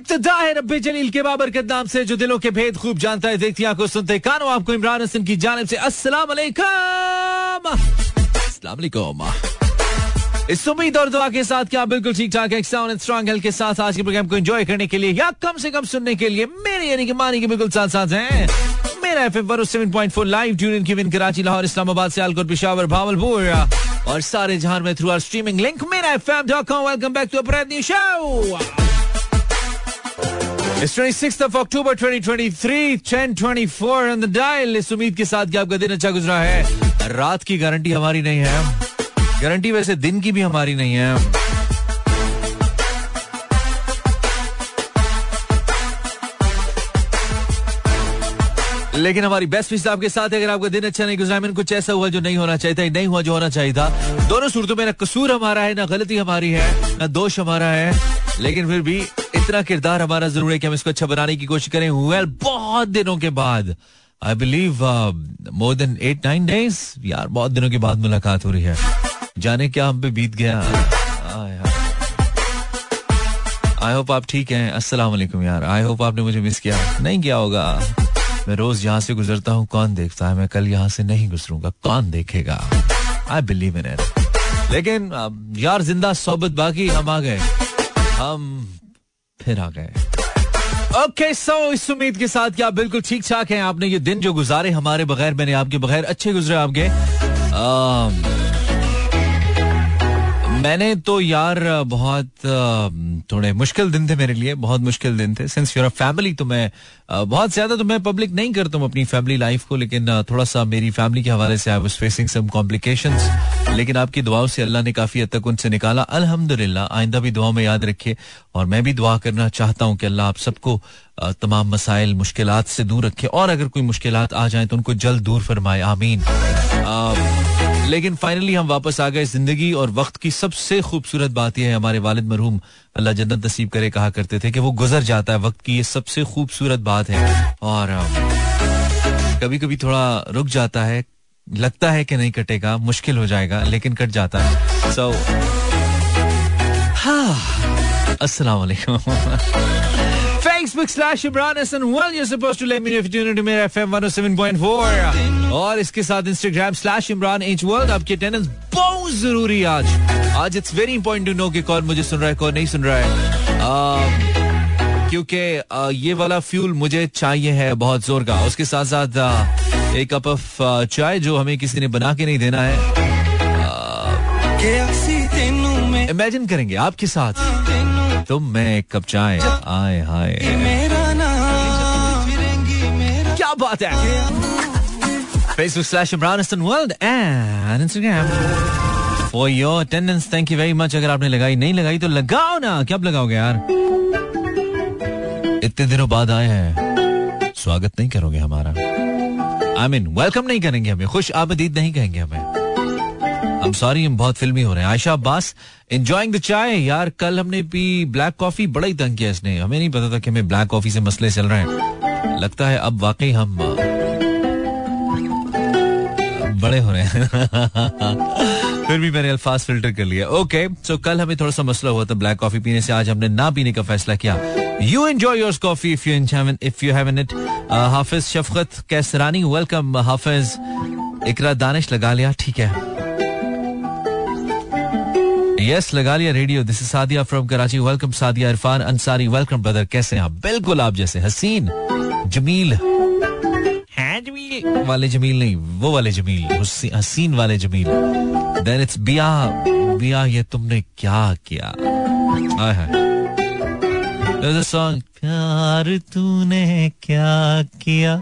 इब्तदा है रब्बे जलील के बाबरकत नाम से, जो दिलों के भेद खूब जानता है, देखती आँखों सुनते कानो, आपको इमरान हसन की जानब से अस्सलाम इस उम्मीद और दुआ के साथ क्या बिल्कुल ठीक ठाक एक साउंड एंड स्ट्रॉन्ग हेल्थ के साथ आज के प्रोग्राम को एंजॉय करने के लिए या कम से कम सुनने के लिए मेरे, यानी कि मानी के बिल्कुल साथ साथ हैं। Mera F M seven point four live tune Karachi Lahore Islamabad Sialkot Peshawar Bahawalpur और सारे जहाँ में through our streaming link Mera F welcome back to brand new show It's 26th of October 2023, 10:24 on the dial. इस उम्मीद के साथ कि आपका दिन अच्छा गुजरा है रात की गारंटी हमारी नहीं है गारंटी वैसे दिन की भी हमारी नहीं है लेकिन हमारी बेस्ट विश आपके साथ है। अगर आपका दिन अच्छा नहीं गुजरा कुछ ऐसा हुआ जो नहीं होना चाहिए था नहीं हुआ जो होना चाहिए था, दोनों सूरतों में ना कसूर हमारा है, ना गलती हमारी है, ना दोष हमारा है, लेकिन फिर भी इतना किरदार हमारा ज़रूर है कि हम इसको अच्छा बनाने की कोशिश करें। वेल बहुत दिनों के बाद I believe more than eight nine days यार, बहुत दिनों के बाद मुलाकात हो रही है। जाने क्या हम पे बीत गया? आई होप आप ठीक हैं। अस्सलाम यार। आई होप आपने मुझे मिस किया। नहीं किया होगा। मैं रोज यहाँ से गुजरता हूँ, कौन देखता है? मैं कल यहाँ से नहीं गुजरूँगा, कौन देखेगा? आई बिलीव इन इट लेकिन यार, ज़िंदा सोबत बाकी, हम आ गए। हम फिर आ गए। ओके सो इस उम्मीद के साथ क्या बिल्कुल ठीक ठाक हैं। आपने ये दिन जो गुजारे हमारे बगैर, मैंने आपके बगैर अच्छे गुजरे आपके। मैंने तो यार बहुत थोड़े मुश्किल दिन थे मेरे लिए, बहुत मुश्किल दिन थे। सिंस यूर फैमिली तो मैं बहुत ज़्यादा तो मैं पब्लिक नहीं करता हूँ अपनी फैमिली लाइफ को, लेकिन थोड़ा सा मेरी फैमिली के हवाले से I was facing some complications लेकिन आपकी दुआओं से अल्लाह ने काफ़ी हद तक उनसे निकाला। अल्हम्दुलिल्लाह, आइंदा भी दुआ में याद रखे और मैं भी दुआ करना चाहता हूँ कि अल्लाह आप सबको तमाम मसाइल मुश्किल से दूर रखे, और अगर कोई मुश्किल आ जाए तो उनको जल्द दूर फरमाए। आमीन। लेकिन फाइनली हम वापस आ गए। ज़िंदगी और वक्त की सबसे खूबसूरत बात यह है, हमारे वालिद मरहूम, अल्लाह जन्नत नसीब करे, कहा करते थे कि वो गुजर जाता है वक्त की ये सबसे खूबसूरत बात है। और कभी कभी थोड़ा रुक जाता है, लगता है कि नहीं कटेगा, मुश्किल हो जाएगा, लेकिन कट जाता है। सो अस्सलाम वालेकुम Facebook slash Imran Hassan. Well, you're supposed to let me know if you tune into Mera FM 107.4. और इसके साथ Instagram slash Imran H World. आपकी अटेंडेंस बहुत ज़रूरी आज. आज it's very important to know कि कौन मुझे सुन रहा है कौन नहीं सुन रहा है. क्योंकि ये वाला फ्यूल मुझे चाहिए है बहुत ज़ोर का उसके साथ साथ एक कप ऑफ़ चाय जो हमें किसी ने बना के नहीं देना है इमेजिन करेंगे आपके साथ तुम मैं एक कप चाय आए, हाय। क्या बात है? Facebook slash Imran Hassan World and Instagram. For your attendance. Thank you very much. अगर आपने लगाई, नहीं लगाई तो लगाओ ना। क्या लगाओगे यार? इतने दिनों बाद आए हैं। स्वागत नहीं करोगे हमारा। आई मीन वेलकम नहीं करेंगे हमें। खुश आमदीद नहीं कहेंगे हमें। I'm sorry, हम बहुत फिल्मी हो रहे हैं। आयशा अब्बास एंजॉइंग द चाय यार, कल हमने पी ब्लैक कॉफ़ी बड़ा ही तंग किया इसने। हमें नहीं पता था कि हमें ब्लैक कॉफ़ी से मसले चल रहे हैं। लगता है अब वाकई हम बड़े हो रहे हैं। फिर भी मैंने अल्फाज फ़िल्टर कर लिया। ओके सो कल हमें थोड़ा सा मसला हुआ था ब्लैक कॉफ़ी पीने से। आज हमने ना पीने का फैसला किया। You enjoy your coffee if you you have it Hafiz Shafqat Kaisrani welcome Hafiz. Iqra Danish लगा लिया, ठीक है। यस लगा लिया radio this is Sadia from Karachi welcome Sadia Irfan Ansari welcome brother कैसे हैं आप? बिल्कुल आप जैसे हसीन जमील। हैं जमील। वाले जमील नहीं वो वाले जमील। हसीन वाले जमील। देन इट्स बिया बिया ये तुमने क्या किया? हाय। हाय सॉन्ग प्यार तूने क्या किया?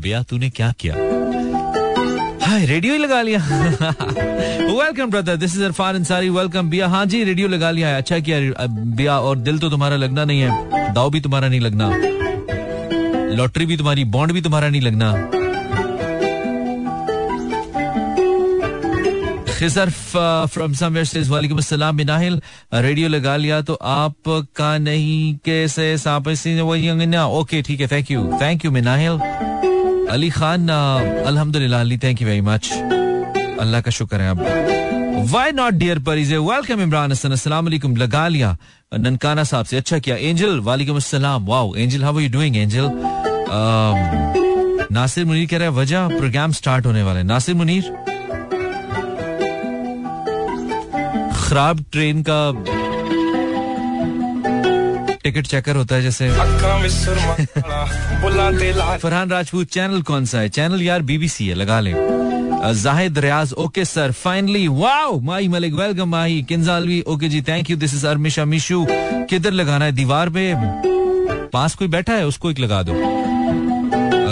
बिया तूने क्या किया? हाय रेडियो ही लगा लिया। Welcome brother this is Irfan Ansari welcome बिया हाँ जी रेडियो लगा लिया अच्छा किया बिया और दिल तो तुम्हारा लगना नहीं है। दाव भी तुम्हारा नहीं लगना। लॉटरी भी तुम्हारी बॉन्ड भी तुम्हारा नहीं लगना। फ्रॉम समवेयर सेज वालेकुम अस्सलाम मिनाहिल रेडियो लगा लिया तो आपका नहीं, कैसे ओके ठीक है thank you thank you Minahil Ali Khan अल्हम्दुलिल्लाह Ali thank you very much अल्लाह का शुक्र है अब why not dear Pariz welcome Imran Hasan अस्सलाम वालेकुम लगा लिया ननकाना साहब से अच्छा किया एंजल वालेकुम अस्सलाम wow Angel how are you doing Angel Nasir Munir कह रहा है वजह प्रोग्राम स्टार्ट होने वाले नासिर मुनीर खराब ट्रेन का टिकट चेकर होता है जैसे। फरहान राजपूत चैनल कौन सा है? चैनल यार बीबीसी है लगा ले। Zahid Riaz okay sir finally wow Mahi Malik welcome Mahi Kinjalvi okay ji thank you this is Armisha Mishu किधर लगाना है? दीवार पे? पास कोई बैठा है? उसको एक लगा दो।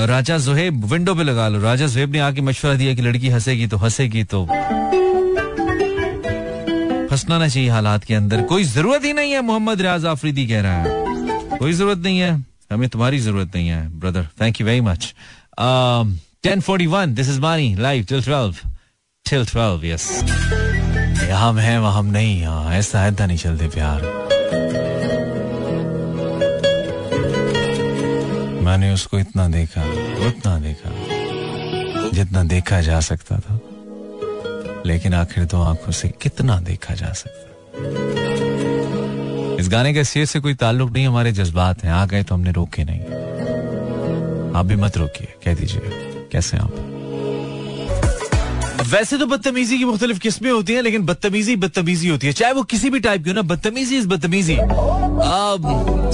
राजा जोहेब विंडो पे लगा लो। राजा जोहेब ने आके मशवरा दिया कि लड़की हंसेगी तो हंसेगी तो। फंसना ना चाहिए हालात के अंदर। कोई ज़रूरत ही नहीं है, मोहम्मद रियाज आफरीदी कह रहा है। कोई ज़रूरत नहीं है, हमें तुम्हारी ज़रूरत नहीं है brother thank you very much ten forty one this is Mani live till twelve till twelve yes हम हैं, वह हम नहीं यहाँ ऐसा ऐसा नहीं चलते प्यार। मैंने उसको इतना देखा, उतना देखा, जितना देखा जा सकता था। लेकिन आखिर तो आँखों से कितना देखा जा सकता इस गाने के शेर से कोई ताल्लुक नहीं, हमारे जज्बात हैं। आ गए तो हमने रोके नहीं। आप भी मत रोकिए, कह दीजिए, कैसे आप? वैसे तो बदतमीजी की मुख्तलिफ़ किस्में होती हैं लेकिन बदतमीजी बदतमीजी होती है। चाहे वो किसी भी टाइप की हो ना बदतमीजी इज़ बदतमीजी।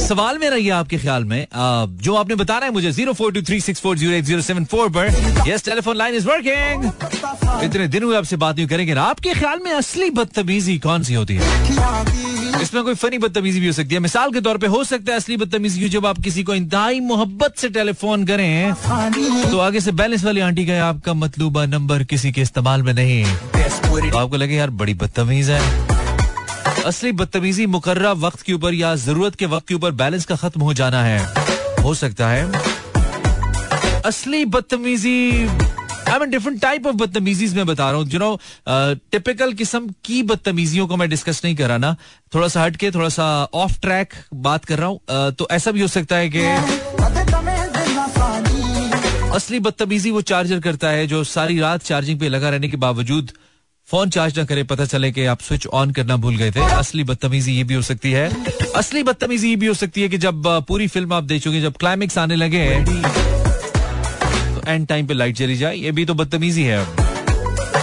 सवाल मेरा ये आपके ख्याल में आ, जो आपने बताना है मुझे zero four two three six four zero eight zero seven four पर yes telephone line is working इतने दिन हुए आपसे बात नहीं करेंगे आपके ख्याल में असली बदतमीजी कौन सी होती है? इसमें कोई फनी बदतमीजी भी हो सकती है। मिसाल के तौर पे हो सकता है असली बदतमीजी की जब आप किसी को इंतहाई मोहब्बत से टेलीफोन करें तो आगे से बैलेंस वाली आंटी का आपका मतलूबा नंबर किसी के इस्तेमाल में नहीं तो आपको लगे, यार, बड़ी बदतमीज है। असली बदतमीजी मुकर्रा वक्त के ऊपर या ज़रूरत के वक्त के ऊपर बैलेंस का खत्म हो जाना है। हो सकता है। असली बदतमीजी I mean different type of बदतमीजीज में बता रहा हूँ। यू टिपिकल किस्म की बदतमीजियों को मैं डिस्कस नहीं कर रहा ना। थोड़ा सा हटके थोड़ा सा ऑफ़ ट्रैक बात कर रहा हूँ। Uh, तो ऐसा भी हो सकता है कि असली बदतमीजी वो चार्जर करता है जो सारी रात चार्जिंग पे लगा रहने के बावजूद फ़ोन चार्ज ना करे पता चले कि आप स्विच ऑन करना भूल गए थे। असली बदतमीजी ये भी हो सकती है। असली बदतमीजी ये भी हो सकती है कि जब uh, पूरी फ़िल्म आप देख चुके जब क्लाइमेक्स आने लगे एंड टाइम पे लाइट चली जाए, ये भी तो बदतमीजी है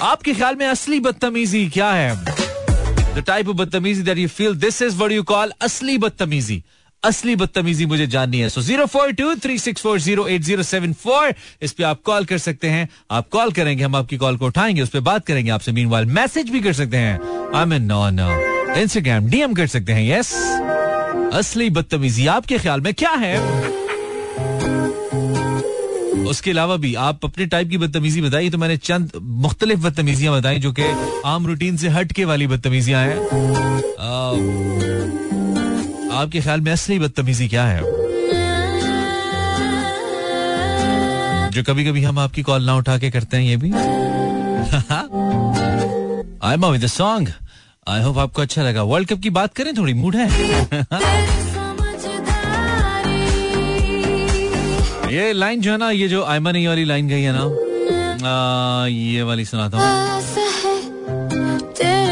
आपके ख्याल में असली बदतमीजी क्या है द टाइप ऑफ़ बदतमीजी that you feel this is what you call असली बदतमीजी। असली बदतमीजी मुझे जाननी है। So zero four two three six four zero eight zero seven four इस पे आप कॉल कर सकते हैं। आप कॉल करेंगे, हम आपकी कॉल को उठाएँगे, उस पर बात करेंगे, आपसे मीन वाल मैसेज भी कर सकते हैं। I mean no no Instagram DM कर सकते हैं यस असली बदतमीजी आपके ख्याल में क्या है? उसके अलावा भी आप अपने टाइप की बदतमीजी बताई तो मैंने चंद मुख्तलिफ़ बदतमीजियाँ बताई जो कि आम रूटीन से हट के वाली बदतमीजियाँ हैं। आपके ख्याल में असली बदतमीजी क्या है? जो कभी कभी हम आपकी कॉल ना उठा के करते हैं, ये भी। I am with song I hope आपको अच्छा लगा। वर्ल्ड कप की बात करें, थोड़ी मूड है। ये लाइन जो है ना ये जो आयमन वाली लाइन गई है ना आ, ये वाली सुनाता हूँ।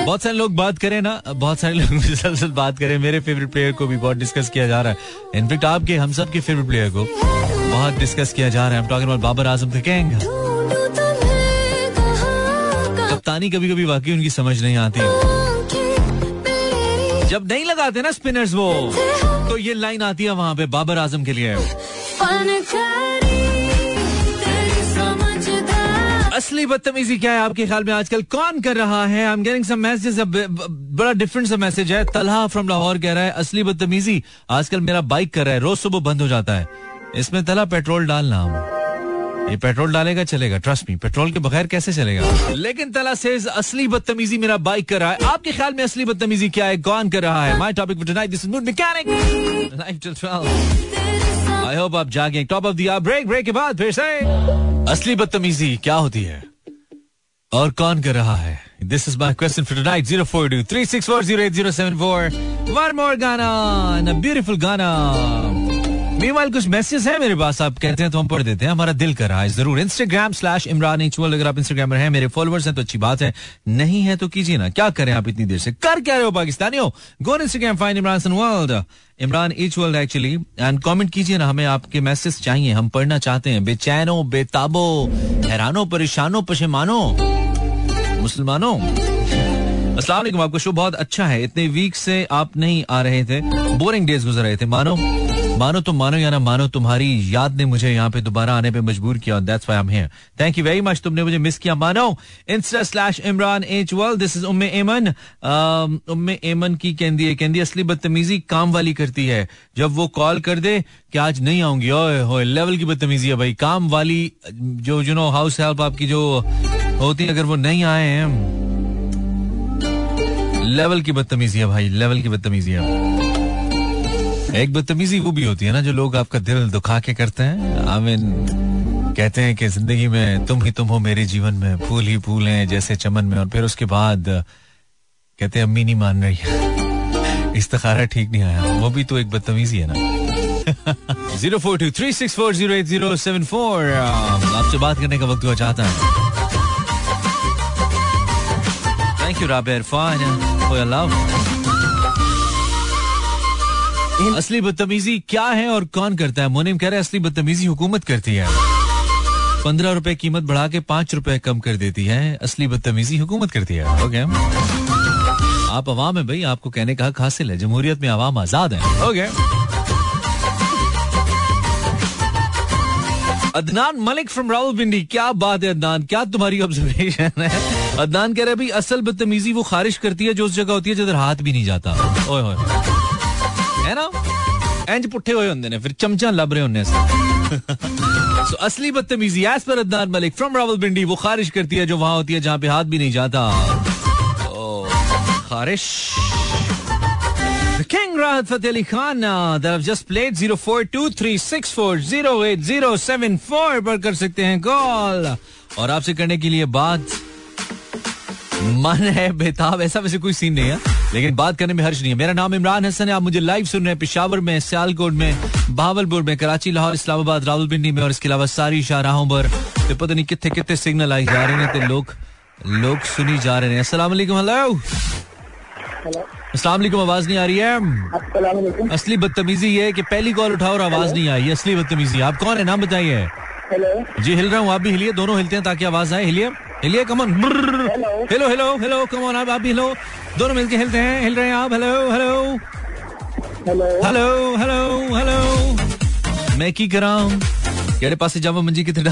बहुत सारे लोग बात करें ना बहुत सारे लोग मुसलसल बात करें मेरे फेवरेट प्लेयर को भी बहुत डिस्कस किया जा रहा है। इनफेक्ट आपके हम सब के फेवरेट प्लेयर को बहुत डिस्कस किया जा रहा है। बाबर आज़म द किंग कप्तानी कभी कभी वाकई उनकी समझ नहीं आती। जब नहीं लगाते ना स्पिनर्स वो तो ये लाइन आती है वहाँ पे बाबर आज़म के लिए। असली बदतमीजी क्या है आपके ख्याल में? आजकल कौन कर रहा है? I am getting some message बड़ा डिफरेंट सा मैसेज है। तलहा फ्रॉम लाहौर कह रहा है असली बदतमीजी आजकल मेरा बाइक कर रहा है रोज सुबह बंद हो जाता है। इसमें तला पेट्रोल डालना ये पेट्रोल डालेगा चलेगा। ट्रस्ट मी पेट्रोल के बगैर कैसे चलेगा? लेकिन तला से असली बदतमीजी मेरा बाइक कर रहा है। आपके ख्याल में असली बदतमीजी क्या है? कौन कर रहा है? My topic this is mood mechanic life till 12 I hope आप जागे। टॉप ऑफ़ दिया ब्रेक ब्रेक के बाद फिर से। असली बदतमीजी क्या होती है? और कौन कर रहा है? This is my question for tonight zero four two three six four zero eight zero seven four one more गाना ब्यूटिफुल गाना। मीवाइल कुछ मैसेज है मेरे पास। आप कहते हैं तो हम पढ़ देते हैं। हमारा दिल कर रहा है ज़रूर। इंस्टाग्राम स्लैश इमरान एचुअल अगर आप इंस्टाग्राम हैं, मेरे फॉलोअर्स हैं तो अच्छी बात है। नहीं है तो कीजिए ना। क्या करें आप इतनी देर से? कर क्या रहे हो, पाकिस्तानियों? Go Instagram fine Imran son world Imran H world actually and comment कीजिए ना, हमें आपके मैसेज चाहिए। हम पढ़ना चाहते हैं। बेचैनो, बेताबो, हैरानो, परेशानो पशेमानो मुसलमानों। असला आपका शो बहुत अच्छा है। इतने वीक से आप नहीं आ रहे थे। बोरिंग डेज़ गुजर रहे थे। मानो मानो तो मानो या ना मानो, तुम्हारी याद ने मुझे यहाँ पे दोबारा आने पे मजबूर किया that's why I am here thank you very much तुमने मुझे मिस किया। मानो insta slash Imran H world this is Umme Aiman Umme Aiman की कहती है कहती असली बदतमीजी काम वाली करती है। जब वो कॉल कर दे कि आज नहीं आऊँगी, ओए हो लेवल की बदतमीजी है भाई। काम वाली, जो यू नो हाउस हेल्प आपकी जो होती है, अगर वो नहीं आए हैं लेवल की बदतमीजी है भाई, लेवल की बदतमीजी है। एक बदतमीजी वो भी होती है ना जो लोग आपका दिल दुखा के करते हैं। आई मीन कहते हैं कि ज़िंदगी में तुम ही तुम हो मेरे जीवन में, फूल ही फूल हैं जैसे चमन में। और फिर उसके बाद कहते हैं, अम्मी नहीं मान रही है। इस्तारा ठीक नहीं आया। वो भी तो एक बदतमीजी है ना। Zero four two three six four zero eight zero seven four. आपसे बात करने का वक्त हुआ, चाहता है। Thank you Rabe Irfan for your love असली बदतमीजी क्या है और कौन करता है? मोनिम कह रहे हैं असली बदतमीजी हुकूमत करती है। पंद्रह रुपए कीमत बढ़ा के पाँच रुपए कम कर देती है। असली बदतमीजी हुकूमत करती है। ओके आप अवाम है भाई आपको कहने का हक हासिल है। जमहूरियत में आवाम आज़ाद है। ओके अदनान मलिक फ्रॉम रावलपिंडी क्या बात है अदनान? क्या तुम्हारी ऑब्जर्वेशन है? अदनान कह रहे भाई असल बदतमीजी वो खारिश करती है जो उस जगह होती है जिधर हाथ भी नहीं जाता। ओए ओए है ना? इंज पुट्ठे हुए होंगे ने फिर चमचा लब रहे होने so, असली बदतमीजी एज पर अदनान मलिक फ्रॉम रावलपिंडी वो खारिश करती है जो वहाँ होती है जहाँ पे हाथ भी नहीं जाता। खारिश। The King Rahat Fateh Ali Khan uh, that I've just played 0423640874 पर कर सकते हैं कॉल और आपसे करने के लिए बात मन है बेताब ऐसा वैसे कोई सीन नहीं है। लेकिन बात करने में हर्ष नहीं है। मेरा नाम इमरान हसन है आप मुझे लाइव सुन रहे हैं पिशावर में सियालकोट में भावलपुर में कराची लाहौर इस्लामाबाद रावलपिंडी में और इसके अलावा सारी शाहराहों पर। तो पता नहीं कितने कितने सिग्नल आई जा रहे हैं तो लोग लोग सुनी जा रहे हैं। असला हेलो असला आवाज़ नहीं आ रही है। असली बदतमीजी ये कि पहली कॉल उठाओ और आवाज़ नहीं आई। असली बदतमीजी। आप कौन है? नाम बताइए। जी हिल रहा हूँ आप भी हिलिए दोनों हिलते हैं ताकि आवाज़ आए हिलिए। हिलिए come on hello hello hello come on आप आप भी हिलो। दोनों मिलके हिलते हैं हिल रहे हैं आप hello hello hello hello hello मैं की करा यारे पास से जावा मंजी कितने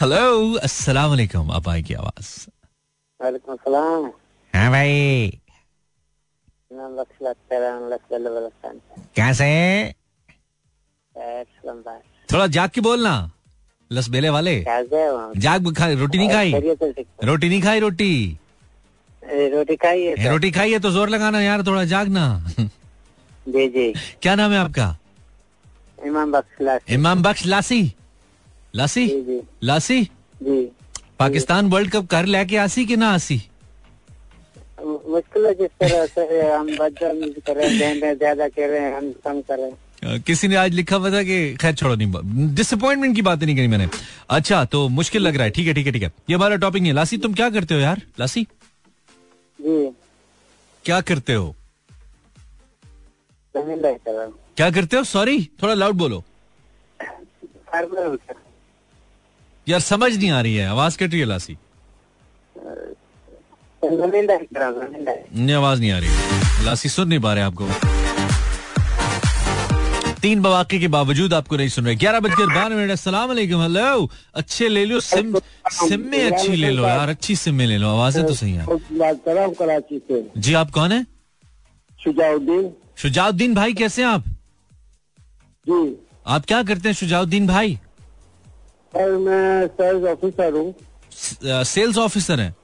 हेलो अस्सलाम वालेकुम आप आए की आवाज़? वालेकुम सलाम हाँ भाई। कैसे थोड़ा जाग के बोलना। लस बेले वाले। जाग खाई रोटी नहीं खाई? रोटी नहीं खाई रोटी? रोटी खाई है रोटी खाई है तो ज़ोर लगाना यार थोड़ा जागना जी जी। क्या नाम है आपका? इमाम बख्श लासी। इमाम बख्श लासी? लासी? जी, जी। लासी? जी। पाकिस्तान वर्ल्ड कप कर लेके आसी कि ना आसी? मुश्किल है जिस तरह से हम ज़्यादा कह रहे हैं हम कम कर रहे हैं। किसी ने आज लिखा हुआ था कि खैर छोड़ो नहीं डिसअपॉइंटमेंट की बात नहीं करी मैंने। अच्छा तो मुश्किल लग रहा है। ठीक है ठीक है ठीक है। ये हमारा टॉपिक नहीं है। लासी तुम क्या करते हो यार? लासी? जी। क्या करते हो? क्या करते हो? सॉरी थोड़ा लाउड बोलो। यार समझ नहीं आ रही है। आवाज़ कट रही है लासी। नहीं आवाज़ नहीं आ रही। लासी सुन नहीं पा रहे आपको। तीन मौके के बावजूद आपको नहीं सुन रहे। ग्यारह बजकर बारह मिनट असला हेलो। अच्छे ले लो सिम सिम में अच्छी ले लो यार अच्छी सिम में ले लो आवाज़ें तो सही है। जी आप कौन है? शुजाउद्दीन। शुजाउद्दीन भाई कैसे हैं आप? जी। आप क्या करते हैं शुजाउद्दीन भाई? सर मैं सेल्स ऑफिसर हूँ। सेल्स ऑफिसर हैं?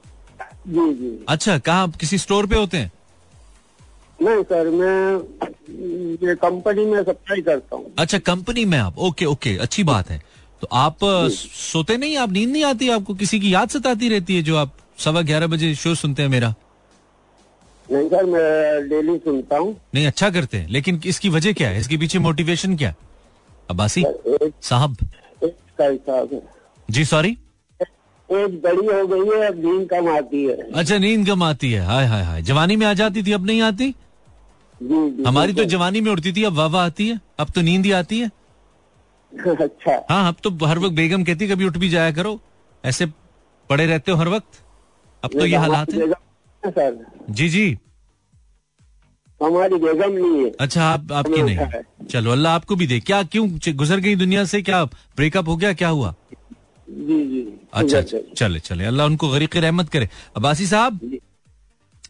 जी जी। अच्छा कहाँ किसी स्टोर पे होते हैं? नहीं सर मैं ये कंपनी में सप्लाई करता हूँ। अच्छा कंपनी में आप? ओके ओके अच्छी बात है। तो आप सोते नहीं? आप नींद नहीं आती आपको? किसी की याद सताती रहती है जो आप सवा ग्यारह बजे शो सुनते हैं मेरा? नहीं सर मैं डेली सुनता हूँ। नहीं अच्छा करते हैं। लेकिन इसकी वजह क्या है? इसके पीछे मोटिवेशन क्या? है अब्बासी साहब। जी सॉरी एज बड़ी हो गई है अब नींद कम आती है। अच्छा नींद कम आती है। हाय हाय हाय। जवानी में आ जाती थी अब नहीं आती? हमारी तो जवानी में उड़ती थी अब वाह वाह आती है अब तो नींद ही आती है। अच्छा। हाँ अब तो हर वक्त बेगम कहती कभी उठ भी जाया करो। ऐसे पड़े रहते हो हर वक्त? अब तो ये हालात है। सर। जी जी। हमारी बेगम नहीं है। अच्छा आप आपकी नहीं। चलो अल्लाह आपको भी दे। क्या क्यों गुजर गई दुनिया से? क्या ब्रेकअप हो गया? क्या हुआ? जी जी। अच्छा अच्छा चले चले। अल्लाह उनको गरीक रहमत करे। अबासी साहब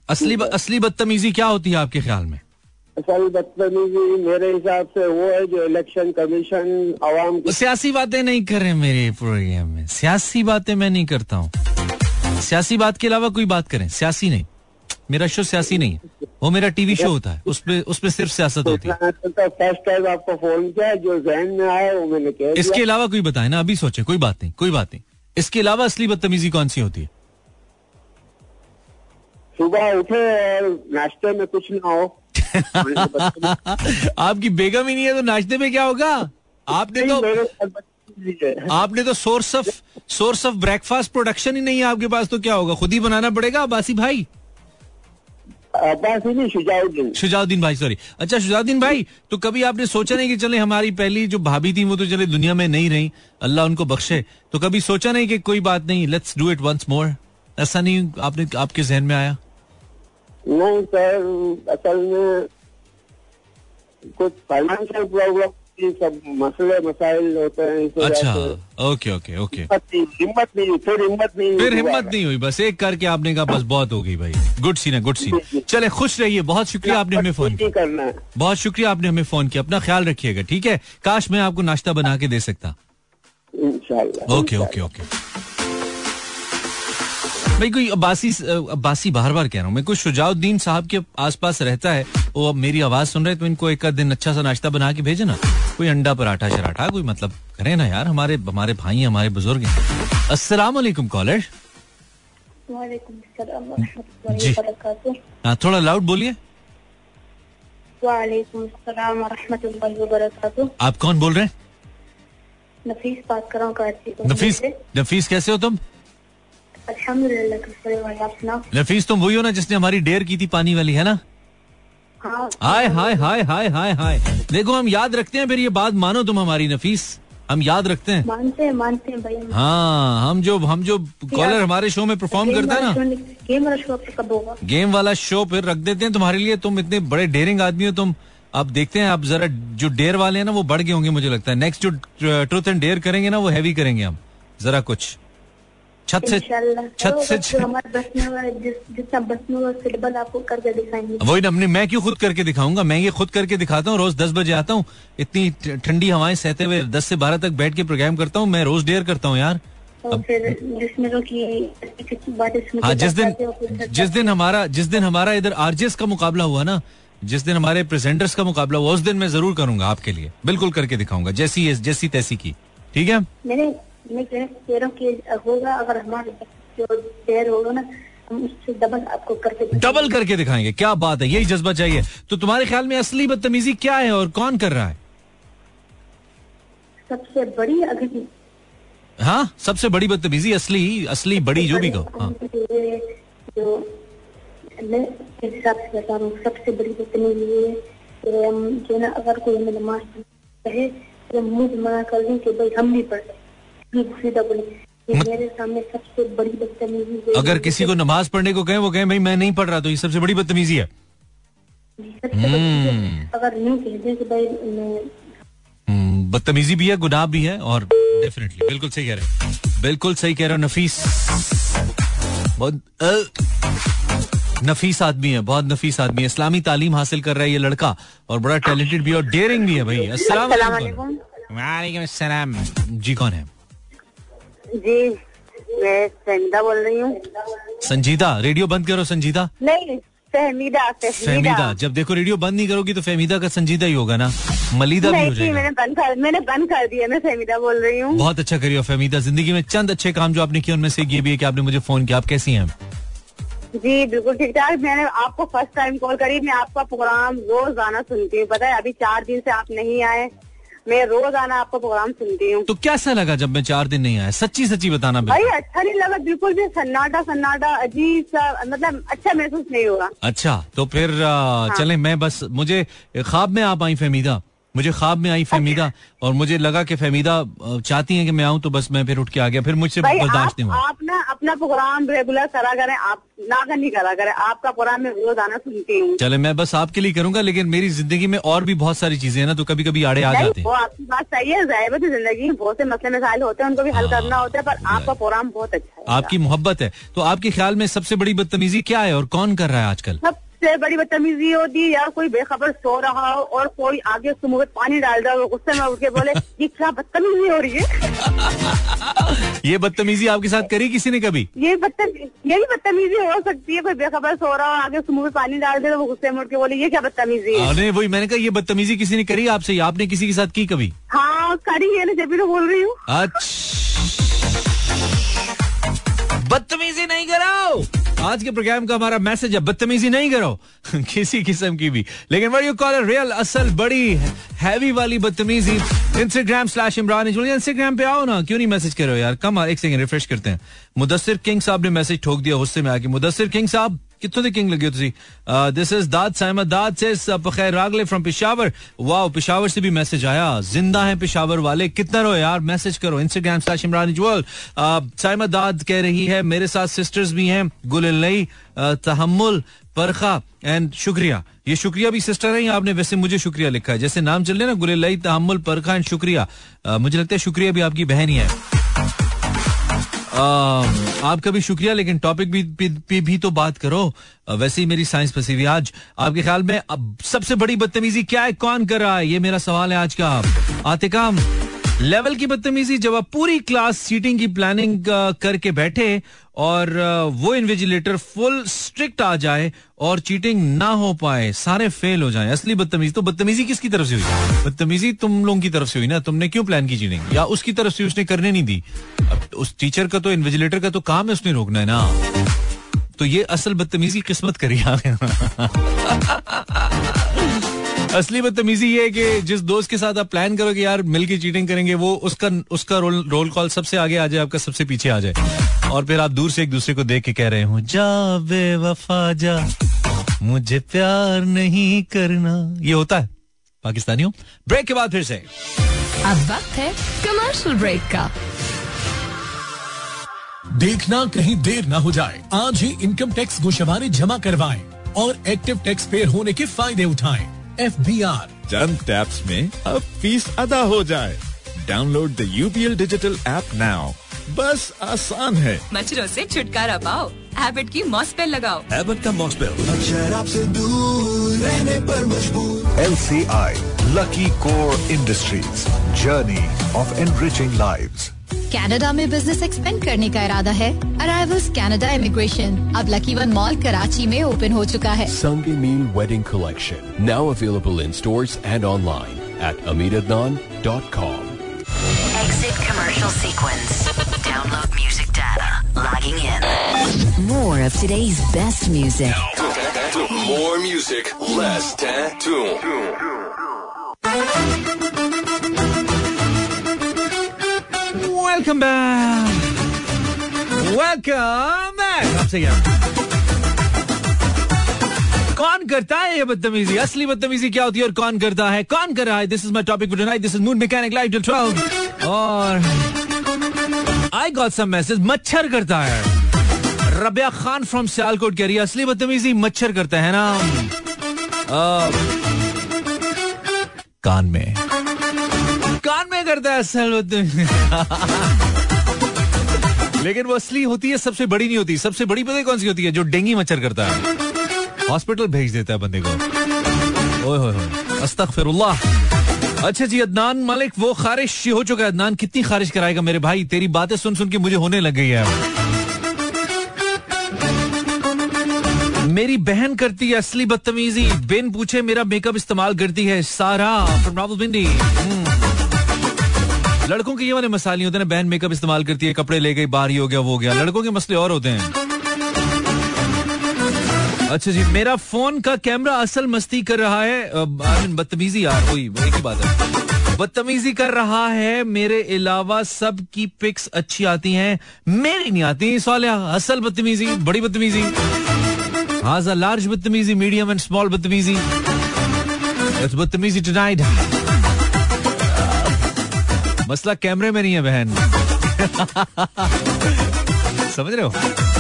असली असली बदतमीजी क्या होती है आपके ख्याल में? असल बदतमीजी मेरे हिसाब से वो है जो इलेक्शन कमीशन आवाम की सियासी बातें नहीं कर रहे मेरे प्रोग्राम में। सियासी बातें मैं नहीं करता हूँ। सियासी बात के अलावा कोई बात करें। सियासी नहीं। मेरा शो सियासी नहीं है। वो मेरा टीवी शो होता है। उसपे उसपे सिर्फ़ सियासत होती है। तो फ़र्स्ट टाइम आपको फ़ोन किया जो जहन में आया वो मैंने कह इसके अलावा कोई बताए ना अभी सोचे कोई बात नहीं कोई बात नहीं। इसके अलावा असली बदतमीजी कौन सी होती है? सुबह उठे और नाश्ते में कुछ ना हो। आपकी बेगम ही नहीं है तो नाश्ते में क्या होगा? आपने तो। आपने तो source of source of breakfast production ही नहीं है आपके पास तो क्या होगा? खुद ही बनाना पड़ेगा बासी भाई? शुजाउद्दीन। शुजाउद्दीन भाई सॉरी अच्छा शुजाउद्दीन भाई तो कभी आपने सोचा नहीं कि चले हमारी पहली जो भाभी थी वो तो चले दुनिया में नहीं रही। अल्लाह उनको बख्शे। तो कभी सोचा नहीं कि कोई बात नहीं let's do it once more ऐसा नहीं आपने आपके जहन में आया? नहीं सर असल में कुछ फाइनेंशियल प्रॉब्लम सब मसले मसाइल होते हैं अच्छा ओके ओके ओके। हिम्मत नहीं हुई, फिर हिम्मत नहीं हुई फिर हिम्मत नहीं हुई बस एक करके आपने कहा बस बहुत हो गई भाई। गुड सीन है गुड सीन चले खुश रहिए बहुत शुक्रिया आपने हमें फ़ोन किया। बहुत शुक्रिया आपने हमें फ़ोन किया। अपना ख्याल रखिएगा ठीक है? काश मैं आपको नाश्ता बना के दे सकता। Okay okay okay. भाई कोई अब्बासी अब्बासी बार बार कह रहा हूँ मैं। कोई शुजाउद्दीन साहब के आसपास रहता है वो अब मेरी आवाज़ सुन रहे तो इनको एक दिन अच्छा सा नाश्ता बना के भेजे ना। कोई अंडा पराठा शराठा कोई मतलब करे ना यार हमारे हमारे भाई हमारे बुज़ुर्ग हैं। अस्सलाम वालेकुम कॉलर वालेकुम अस्सलाम वरहमतुल्लाहि जी। हाँ थोड़ा लाउड बोलिए। आप कौन बोल रहे हैं? नफीस बात कर रहा हूँ नफीस नफीस कैसे हो तुम? आप नफीस तुम वही हो ना जिसने हमारी डेयर की थी पानी वाली है ना? हाँ। हाय हाय हाय हाय हाय हाय। देखो हम याद रखते हैं फिर ये बात मानो तुम हमारी नफीस। हम याद रखते हैं। मानते हैं मानते हैं भाई। हाँ हम जो हम जो कॉलर हमारे शो में परफॉर्म करता है ना। गेम वाला शो कब होगा गेम वाला शो फिर रख देते हैं तुम्हारे लिए। तुम इतने बड़े डेरिंग आदमी हो तुम अब देखते हैं आप जरा जो डेयर वाले हैं ना वो बढ़ गए होंगे मुझे लगता है। नेक्स्ट जो ट्रूथ एंड डेयर करेंगे ना वो हैवी करेंगे हम। जरा कुछ। छत से छत से वही ना अपने मैं क्यों खुद करके दिखाऊँगा? मैं ये खुद करके दिखाता हूँ रोज दस बजे आता हूँ इतनी ठंडी हवाएँ सहते हुए दस से बारह तक बैठ के प्रोग्राम करता हूँ मैं रोज डेयर करता हूँ यार। हाँ जिस दिन जिस दिन हमारा जिस दिन हमारा इधर आरजेस का मुकाबला हुआ ना जिस दिन हमारे प्रेजेंटर्स का मुकाबला हुआ उस दिन मैं ज़रूर करूँगा आपके लिए। बिल्कुल करके दिखाऊँगा जैसी जैसी तैसी की। ठीक है? मैं कह रहा हूँ कि होगा अगर हमारे जो शेयर होगा ना डबल आपको करके दिखाएँगे। डबल करके दिखाएँगे। क्या बात है? यही जज्बा चाहिए। तो तुम्हारे ख्याल में असली बदतमीजी क्या है और कौन कर रहा है? सबसे बड़ी अगर हाँ? सबसे बड़ी बदतमीजी असली असली बड़ी जो भी कहो। हाँ। जो मैं हिसाब से बता रहा हूँ सबसे बड़ी बदतमीजी ये जो ना अगर कोई हमें नमाज़ कहे तो हम मना कर दें कि भाई हम नहीं मेरे सामने सबसे बड़ी बदतमीजी अगर किसी को नमाज़ पढ़ने को कहें वो कहें भाई मैं नहीं पढ़ रहा तो ये सबसे बड़ी बदतमीजी है। सबसे बड़ी चीज़ है। अगर नहीं कह कि भाई मैं हम्म, बदतमीजी भी है गुनाह भी है और डेफिनेटली बिल्कुल सही कह रहे हैं। बिल्कुल सही कह रहे हो नफीस। बहुत नफीस आदमी है बहुत नफीस आदमी है। इस्लामी तालीम हासिल कर रहा है ये लड़का और बड़ा टैलेंटेड भी है और डेयरिंग भी है भाई। अस्सलाम वालेकुम। वालेकुम। जी कौन है? जी मैं फहमीदा बोल रही हूँ। संजीदा रेडियो बंद करो संजीदा। नहीं फहमीदा जब देखो रेडियो बंद नहीं करोगी तो फहमीदा का संजीदा ही होगा ना। मलिदा भी हो जाएगा। मैंने बंद कर मैंने बंद कर दिया मैं फहमीदा बोल रही हूँ। बहुत अच्छा करिए फहमीदा ज़िंदगी में चंद अच्छे काम जो आपने किए उनमें से ये भी है कि आपने मुझे फ़ोन किया। आप कैसी हैं? जी बिल्कुल ठीक ठाक। मैंने आपको फ़र्स्ट टाइम कॉल करी मैं आपका प्रोग्राम रोज आना सुनती हूँ। पता है अभी चार दिन से आप नहीं आए। मैं रोज आना आपका प्रोग्राम सुनती हूँ। तो कैसा लगा जब मैं चार दिन नहीं आया? सच्ची सच्ची बताना भाई अच्छा नहीं लगा बिल्कुल भी सन्नाटा सन्नाटा अजीब सा मतलब अच्छा महसूस नहीं होगा। अच्छा तो फिर हाँ। चले मैं बस मुझे ख्वाब में आप आई फहमीदा। मुझे ख्वाब में आई फहमीदा और मुझे लगा कि फहमीदा चाहती हैं कि मैं आऊँ तो बस मैं फिर उठ के आ गया। फिर मुझसे बर्दाश्त नहीं हुआ। आप ना अपना प्रोग्राम रेगुलर करा करें आप नागा नहीं करा करें आपका प्रोग्राम मैं रोज आना सुनती हूँ। चले मैं बस आपके लिए करूँगा लेकिन मेरी ज़िंदगी में और भी बहुत सारी चीज़ें हैं ना तो कभी कभी आड़े आ जाते हैं। आपकी बात सही है ज़ाहिर है ज़िंदगी में बहुत से मसले मसाइल होते हैं उनको भी हल हाँ। करना होता है पर आपका प्रोग्राम बहुत अच्छा है। आपकी मोहब्बत है। तो आपके ख्याल में सबसे बड़ी बदतमीजी क्या है और कौन कर रहा है आजकल? सबसे बड़ी बदतमीजी होती यार कोई बेखबर सो रहा हो और कोई आगे उसके मुँह में पानी डाल रहा हो गुस्से में उठ के बोले ये क्या बदतमीजी हो रही है? ये बदतमीजी आपके साथ करी किसी ने कभी? ये बदतमीजी ये भी बदतमीजी हो सकती है कोई बेखबर सो रहा हो आगे उसके मुँह में पानी डाल दे तो वो गुस्से में उठ के बोले ये क्या बदतमीजी है? अरे वही मैंने कहा ये बदतमीजी किसी ने करी आपसे आपने किसी के साथ की कभी? हाँ करी है ना जब भी तो बोल रही हूँ। अच्छा। बदतमीजी नहीं करो आज के प्रोग्राम का हमारा मैसेज है, बदतमीजी नहीं करो। किसी किस्म की भी। लेकिन वट यू कॉल रियल असल, बड़ी हैवी वाली बदतमीजी। इंस्टाग्राम स्लैश इमरान इंस्टाग्राम पे आओ ना, क्यों नहीं मैसेज करो यार? कम एक सेकंड रिफ्रेश करते हैं। मुदस्सिर किंग साहब ने मैसेज ठोक दिया, गुस्से में आके। मुदस्सिर किंग साहब कितों ਦੇ किंग लगे हो ਤੁਸੀਂ दिस इज दाद साइमा दाद से खैर रागले फ्रॉम पिशावर वाओ पिशावर से भी मैसेज आया जिंदा है पिशावर वाले कितना रहो यार मैसेज करो इंस्टाग्राम स्लैश इमरान इजवल साइमा दाद कह रही है मेरे साथ सिस्टर्स भी हैं गुलई तहमुल परखा एंड शुक्रिया ये शुक्रिया भी सिस्टर है या आपने वैसे मुझे शुक्रिया लिखा है जैसे नाम चल रहे ना गुलई तहमुल परखा एंड शुक्रिया अ, मुझे लगता है शुक्रिया भी आपकी बहन ही है अम, आपका भी शुक्रिया लेकिन टॉपिक भी, भी, भी, भी तो बात करो। अ, वैसे ही मेरी साइंस फंसी हुई आज। आपके ख्याल में अब सबसे बड़ी बदतमीजी क्या है? कौन कर रहा है? ये मेरा सवाल है आज का। आतिकाम लेवल की बदतमीजी जब आप पूरी क्लास सीटिंग की प्लानिंग करके बैठे और वो इन्विजिलेटर फुल स्ट्रिक्ट आ जाए और चीटिंग ना हो पाए, सारे फेल हो जाए। असली बदतमीजी तो बदतमीजी किसकी तरफ़ से हुई? बदतमीजी तुम लोगों की तरफ़ से हुई ना? तुमने क्यों प्लान की चीटिंग या उसकी तरफ़ से उसने करने नहीं दी? अब उस टीचर का तो इन्विजिलेटर का तो काम है, उसने रोकना है ना? तो ये असल बदतमीजी किस्मत करी असली बदतमीजी ये है कि जिस दोस्त के साथ आप प्लान करो कि यार मिल के चीटिंग करेंगे वो उसका उसका रोल रोल कॉल सबसे आगे आ जाए आपका सबसे पीछे आ जाए। और फिर आप दूर से एक दूसरे को देख के कह रहे हो जा बेवफा जा। मुझे प्यार नहीं करना। ये होता है पाकिस्तानियों। ब्रेक के बाद फिर से। अब वक्त है कमर्शियल ब्रेक का। देखना कहीं देर ना हो जाए आज ही इनकम टैक्स गोशवारे जमा करवाएँ और एक्टिव टैक्स पेयर होने के फ़ायदे उठाएँ। एफ़ बी आर चंद टैप्स में अब फ़ीस अदा हो जाए। Download the UPL digital app now बस आसान है। मच्छरों से छुटकारा पाओ। हैबिट की मॉस्पेल लगाओ। एबट का Mospel LCI Lucky Core Industries Journey of Enriching Lives. Canada में बिज़नेस एक्सपेंड करने का इरादा है अराइवल्स कनाडा इमिग्रेशन अब लकी वन मॉल कराची में ओपन हो चुका है Sunday Meal Wedding Collection. Now available in stores and online at amiradnan.com. Exit commercial sequence. Download music data. Logging in. More of today's best music. More music, less tattoo. Welcome back welcome back आपसे क्या? कौन करता है ये बदतमीजी? असली बदतमीजी क्या होती है और कौन करता है? कौन कर रहा है? This is my topic for tonight this is moon mechanic live till 12 और आई गॉट सम मैसेज मच्छर करता है। रबिया खान फ्रॉम सियालकोट कह रही है असली बदतमीजी मच्छर करता है ना। आ, कान में। कान में करता है असल बदतमीजी लेकिन वो असली होती है, सबसे बड़ी नहीं होती। सबसे बड़ी पता कौन सी होती है? जो डेंगी मच्छर करता है। हॉस्पिटल भेज देता है बंदे को। ओए अच्छा जी, अदनान मलिक, वो खारिश हो चुका है। अदनान, कितनी खारिश कराएगा मेरे भाई? तेरी बातें सुन सुन के मुझे होने लग गई है। मेरी बहन करती है असली बदतमीजी। बिन पूछे मेरा मेकअप इस्तेमाल करती है। सारा रावलपिंडी हम्म। लड़कों के ये वाले मसाले होते हैं बहन मेकअप इस्तेमाल करती है, कपड़े ले गई, बाहर ही हो गया, वो हो गया। लड़कों के मसले और होते हैं। अच्छा जी, मेरा फ़ोन का कैमरा असल मस्ती कर रहा है बदतमीजी यार वही एक ही बात है। बदतमीजी कर रहा है, मेरे अलावा सब की पिक्स अच्छी आती हैं, मेरी नहीं आती सवाल असल बदतमीजी, बड़ी बदतमीजी। हाजा लार्ज बदतमीजी मीडियम एंड स्मॉल बदतमीजी। बदतमीजी टुनाइट मसला कैमरे में नहीं है बहन। समझ रहे हो?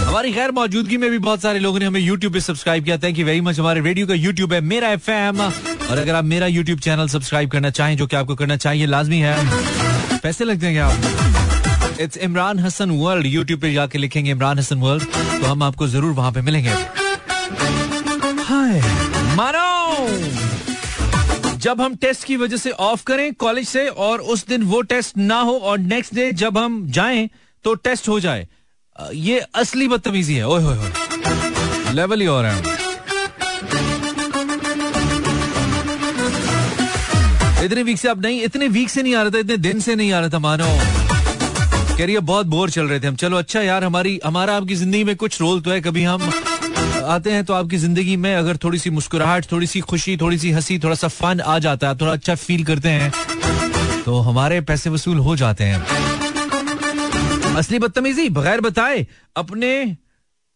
हमारी गैर मौजूदगी में भी बहुत सारे लोगों ने हमें YouTube पे सब्सक्राइब किया। थैंक यू वेरी मच हमारे रेडियो का YouTube है मेरा एफ़ और अगर आप मेरा YouTube चैनल सब्सक्राइब करना चाहें, जो कि आपको करना चाहिए, लाजमी है। पैसे लगते हैं क्या आप? It's Imran Hasan world YouTube पे जाके लिखेंगे इमरान हसन वर्ल्ड तो हम आपको ज़रूर वहाँ पे मिलेंगे। जब हम टेस्ट की वजह से ऑफ़ करें कॉलेज से और उस दिन वो टेस्ट ना हो और नेक्स्ट डे जब हम जाएँ तो टेस्ट हो जाए। ये असली बदतमीजी है। ओए होए होए लेवल ही और है। इतने वीक से अब नहीं, इतने वीक से नहीं आ रहा था, इतने दिन से नहीं आ रहा था, मानो। कह रही बहुत बोर चल रहे थे हम। चलो अच्छा यार, हमारी, हमारा आपकी ज़िंदगी में कुछ रोल तो है, कभी हम आते हैं तो आपकी ज़िंदगी में अगर थोड़ी सी मुस्कुराहट थोड़ी सी खुशी थोड़ी सी हँसी थोड़ा सा फन आ जाता है, थोड़ा अच्छा फील करते हैं तो हमारे पैसे वसूल हो जाते हैं। असली बदतमीजी, बगैर बताए, अपने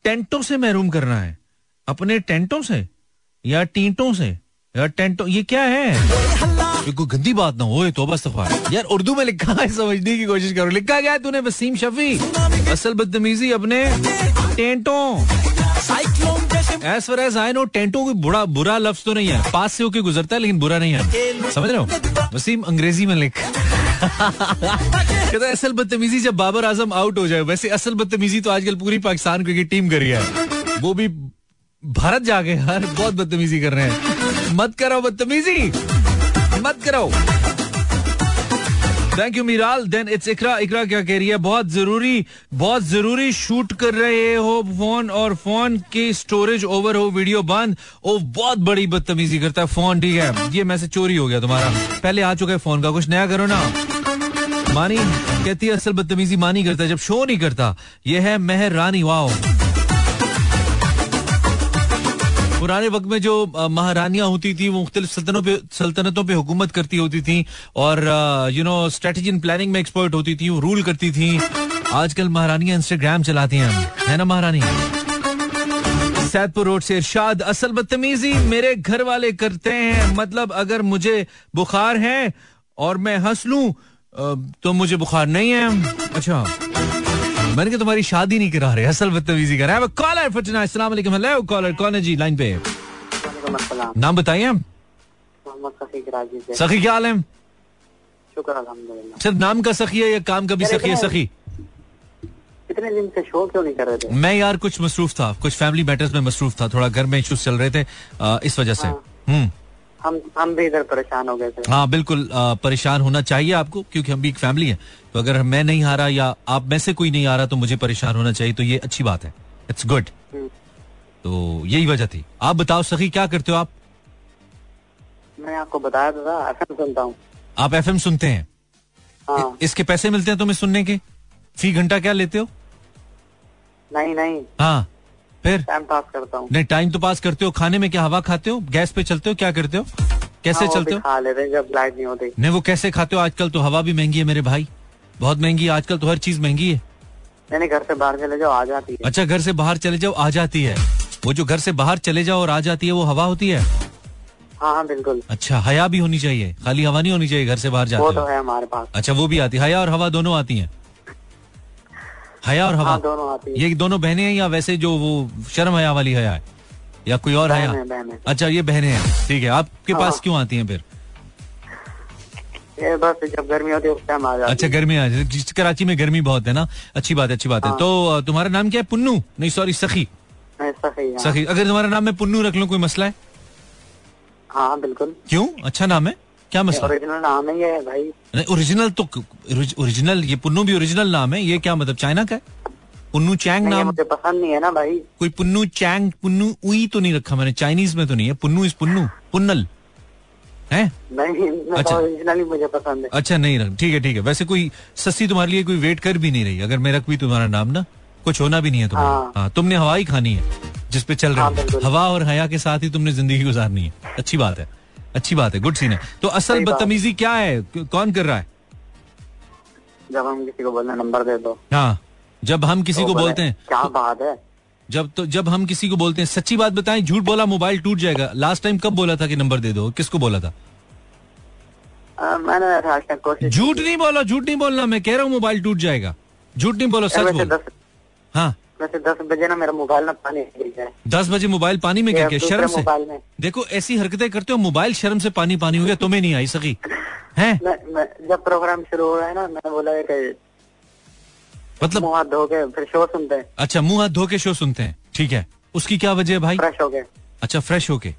टेंटों से महरूम करना है। अपने टेंटों से, या टींटों से, या टेंटों, ये क्या है? कोई गंदी बात ना हो तो बस यार, उर्दू में लिखा है, समझने की कोशिश करो। लिखा गया तूने वसीम शफी। असल बदतमीजी अपने टेंटों। As far as I know टेंटों कोई बुरा बुरा लफ्ज तो नहीं है। पास से होके गुजरता है, लेकिन बुरा नहीं है। समझ रहे हो? वसीम अंग्रेज़ी में लिख। कहता असल बदतमीजी जब बाबर आज़म आउट हो जाए, वैसे असल बदतमीजी तो आजकल पूरी पाकिस्तान क्रिकेट टीम करी है। वो भी भारत जाके यार बहुत बदतमीजी कर रहे हैं। मत करो बदतमीजी। मत करो thank you Miral then it's Iqra Iqra क्या कह रही है बहुत ज़रूरी बहुत ज़रूरी शूट कर रहे हो फ़ोन और फ़ोन की स्टोरेज ओवर हो वीडियो बंद। ओ, बहुत बड़ी बदतमीजी करता है फ़ोन ठीक है? ये मैसेज चोरी हो गया तुम्हारा। पहले आ चुका है फ़ोन का, कुछ नया करो ना। मानी, कहती है, असल बदतमीजी मानी करता है, जब शो नहीं करता। ये है मेहर रानी वाओ पुराने वक्त में जो महारानियाँ होती थी, वो मुख्तलिफ़ सल्तनों पे, सल्तनतों पे हुकूमत करती होती थी और you know strategy and planning में एक्सपर्ट होती थी, वो रूल करती थी। आजकल महारानियाँ इंस्टाग्राम चलाती हैं। है ना महारानी? सैदपुर रोड से इरशाद, असल बदतमीजी मेरे घर वाले करते हैं। मतलब अगर मुझे बुखार है और मैं हंस लूँ तो मुझे बुखार नहीं है। अच्छा। मैंने कहा तुम्हारी शादी नहीं करा रहे असल बदतमीजी कर रहा है। कॉलर फॉर टुनाइट अस्सलाम वालेकुम हेलो कॉलर कौन है? जी लाइन पे। नाम बताइए सखी क्या हाल है? सिर्फ़ नाम का सखी है या काम का भी सखी है सखी? इतने दिन से शो क्यों नहीं कर रहे थे? मैं यार कुछ मसरूफ था कुछ फैमिली मैटर्स में मसरूफ था थोड़ा घर में इश्यूज़ चल रहे थे इस वजह से। हम्म। हम हम भी इधर परेशान हो गए थे। हाँ बिल्कुल परेशान होना चाहिए आपको क्योंकि हम भी एक फैमिली है। तो अगर मैं नहीं आ रहा या आप में से कोई नहीं आ रहा तो मुझे परेशान होना चाहिए तो ये अच्छी बात है। It's good hmm. तो यही वजह थी। आप बताओ सखी क्या करते हो आप? मैं आपको बताया था एफएम सुनता हूँ। आप एफएम सुनते हैं? हाँ। इसके पैसे मिलते हैं तुम्हें सुनने के? फ़ी घंटा क्या लेते हो? नहीं नहीं। हाँ। फिर? टाइम पास करता हूँ। नहीं टाइम तो पास करते हो। खाने में क्या हवा खाते हो? गैस पे चलते हो? क्या करते हो? कैसे हाँ, चलते हो? खा लेते हैं जब लाइट नहीं होती। नहीं वो कैसे खाते हो? आजकल तो हवा भी महँगी है मेरे भाई। बहुत महँगी है। आजकल तो हर चीज़ महँगी है। मैंने घर से बाहर चले जाओ आ जाती है। अच्छा घर से बाहर चले जाओ आ जाती है। वो जो घर से बाहर चले जाओ और आ जाती है वो हवा होती है? हाँ हाँ बिल्कुल। अच्छा हया भी होनी चाहिए। खाली हवा नहीं होनी चाहिए घर से बाहर वो जाते तो है हमारे पास। अच्छा वो भी आती है। हया और हवा दोनों आती हैं? हया और हवा। हाँ दोनों आती है। ये दोनों बहने हैं या वैसे जो वो शर्म हया वाली हया है? या कोई और हया। अच्छा ये बहने हैं। ठीक है आपके हाँ। पास क्यों आती हैं फिर? बस जब गर्मी होती है उस टाइम आ जाती अच्छा गर्मी आ जाती। कराची में गर्मी बहुत है ना अच्छी बात है अच्छी बात है। हाँ। तो तुम्हारा नाम क्या है? पुन्नू? नहीं सॉरी सखी। सखी अगर तुम्हारा नाम मैं पुन्नू रख लूँ कोई मसला हाँ? हाँ, बिल्कुल। क्यों? अच्छा नाम है? क्या मसला? ओरिजिनल नाम है ये भाई। नहीं ओरिजिनल तो ओरिजिनल ये पुन्नू भी ओरिजिनल नाम है ये क्या मतलब चाइना का है? पुन्नू चैंग नाम? मुझे पसंद नहीं है ना भाई। कोई पुन्नू चैंग पुन्नू उई तो नहीं रखा मैंने चाइनीज़ में तो नहीं है पुन्नू इस पुन्नू पुन्नल। है? नहीं अच्छा। ओरिजिनली मुझे पसंद है। अच्छा नहीं रख ठीक है ठीक है वैसे कोई सस्ती तुम्हारे लिए कोई वेट कर भी नहीं रही अगर मैं रख भी तुम्हारा नाम ना कुछ होना भी नहीं है तुम्हारा हाँ। हाँ तुमने ही खानी है जिस पे चल रहे हो हवा और हया के साथ ही तुमने ज़िंदगी गुजारनी है अच्छी बात है। अच्छी बात है गुड सीन है। तो असल बदतमीजी क्या है? कौन कर रहा है? जब हम किसी को बोलना नंबर दे दो। हाँ जब हम किसी तो को बोलते हैं क्या बात है? जब तो जब हम किसी को बोलते हैं सच्ची बात बताएँ झूठ बोला मोबाइल टूट जाएगा। लास्ट टाइम कब बोला था कि नंबर दे दो? किसको बोला था? मैंने झूठ नहीं बोला झूठ नहीं बोलना मैं कह रहा हूँ मोबाइल टूट जाएगा। झूठ नहीं बोलो सच बोलो। हाँ। वैसे दस बजे ना मेरा मोबाइल ना पानी में गिर जाए। दस बजे मोबाइल पानी में गिर गया शर्म से। देखो ऐसी हरकतें करते हो मोबाइल शर्म से पानी पानी हो गया तुम्हें नहीं आई सकी हैं? मैं, मैं जब प्रोग्राम शुरू हो रहा है ना मैंने बोला मतलब मुँह हाथ धो के फिर शो सुनते हैं। अच्छा मुँह हाथ धो के शो सुनते हैं ठीक है। उसकी क्या वजह है भाई? फ्रेश हो गए। अच्छा फ्रेश होके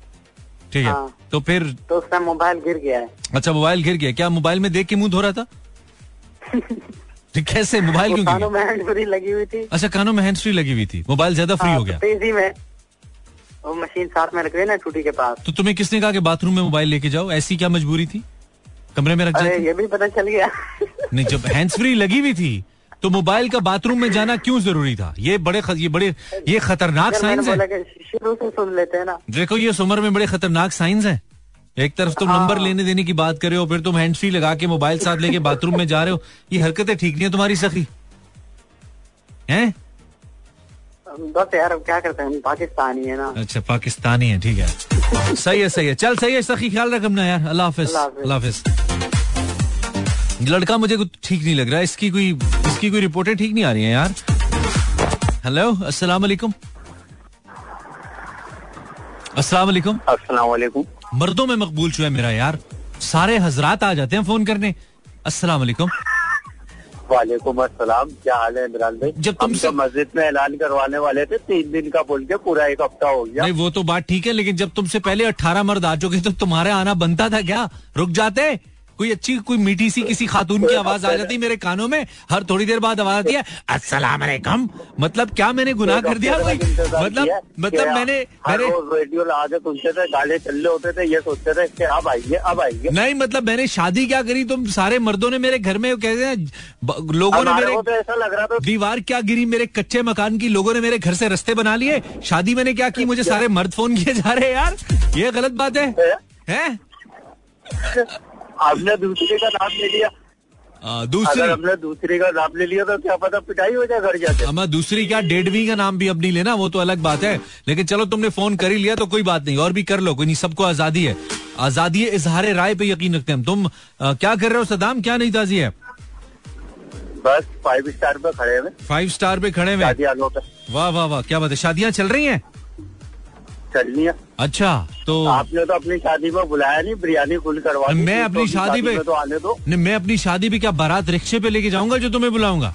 ठीक है। हाँ। तो फिर तो उस टाइम मोबाइल गिर गया है। अच्छा मोबाइल गिर गया। क्या मोबाइल में देख के मुँह धो रहा था? कैसे? मोबाइल क्यों कानों में हैंड फ्री लगी हुई थी। अच्छा कानों में हैंड फ्री लगी हुई थी। मोबाइल ज़्यादा फ्री हाँ, हो तो गया तेज़ी में। वो मशीन साथ में रख गई ना टूटी के पास। तो तुम्हें किसने कहा कि बाथरूम में मोबाइल लेके जाओ? ऐसी क्या मजबूरी थी? कमरे में रख जाए ये भी पता चल गया। नहीं जब हैंड फ्री लगी हुई थी तो मोबाइल का बाथरूम में जाना क्यों ज़रूरी था? ये बड़े ये बड़े ये खतरनाक साइंस है। शुरू से सुन लेते हैं ना। देखो ये उम्र में बड़े खतरनाक साइंस है। एक तरफ़ तुम नंबर लेने देने की बात कर रहे हो फिर तुम हैंड फ्री लगा के मोबाइल साथ लेके बाथरूम में जा रहे हो ये हरकतें ठीक नहीं है तुम्हारी सखी? हैं? बस यार क्या करते हैं? पाकिस्तानी है ना। अच्छा पाकिस्तानी है ठीक है। सही है सही है। चल सही है सखी ख्याल रख अपना यार। अल्लाह हाफिज अल्लाह हाफिज। लड़का मुझे कुछ ठीक नहीं लग रहा इसकी कोई इसकी कोई रिपोर्टें ठीक नहीं आ रही हैं यार। हेलो अस्सलाम वालेकुम। अस्सलाम वालेकुम अस्सलाम मर्दों में मकबूल जो है मेरा यार। सारे हजरात आ जाते हैं फ़ोन करने। अस्सलाम वालेकुम वालेकुम अस्सलाम। क्या हाल है इमरान भाई? जब तुम तो मस्जिद में ऐलान करवाने वाले थे तीन दिन का बोल के पूरा एक हफ़्ता हो गया। नहीं वो तो बात ठीक है लेकिन जब तुमसे पहले अट्ठारह मर्द आ चुके तो तुम्हारे आना बनता था क्या? रुक जाते। कोई अच्छी कोई मीठी सी किसी खातून की आवाज़ आ जाती मेरे कानों में हर थोड़ी देर बाद आवाज़ आती है अस्सलाम वालेकुम मतलब क्या मैंने गुनाह कर दिया कोई? मतलब मतलब मैंने मैंने रेडियो के सुनते थे गाले चल रहे होते थे ये सोचते थे कि अब आइए अब आइए। नहीं मतलब मैंने शादी क्या करी? तुम सारे मर्दों ने मेरे घर में कहते हैं लोगों ने मेरे तो ऐसा लग रहा था दीवार क्या गिरी मेरे कच्चे मकान की लोगों ने मेरे घर से रस्ते बना लिए। शादी मैंने क्या की? मुझे सारे मर्द फ़ोन किए जा रहे हैं यार। ये गलत बात है? हैं? आपने दूसरे का नाम ले लिया। आ, दूसरी। अगर हमने दूसरे का नाम ले लिया तो क्या पता पिटाई हो जाए घर जाके। अमा दूसरी क्या डेढ़वी का नाम भी अब नहीं लेना वो तो अलग बात है। लेकिन चलो तुमने फ़ोन कर ही लिया तो कोई बात नहीं और भी कर लो कोई नहीं सबको आज़ादी है। आज़ादी है इजहार राय पे यकीन रखते हैं हम। तुम आ, क्या कर रहे हो सदाम क्या नहीं ताजी है? बस फाइव स्टार पे खड़े हुए फाइव स्टार पे खड़े हुए वाह वाह वाह क्या बात है शादियाँ चल रही हैं? चलनी है। अच्छा तो आपने तो अपनी शादी में बुलाया नहीं बिरयानी फुल करवा। मैं तो अपनी शादी पे में तो आने दो। नहीं मैं अपनी शादी पे क्या बारात रिक्शे पे लेके जाऊँगा जो तुम्हें बुलाऊँगा?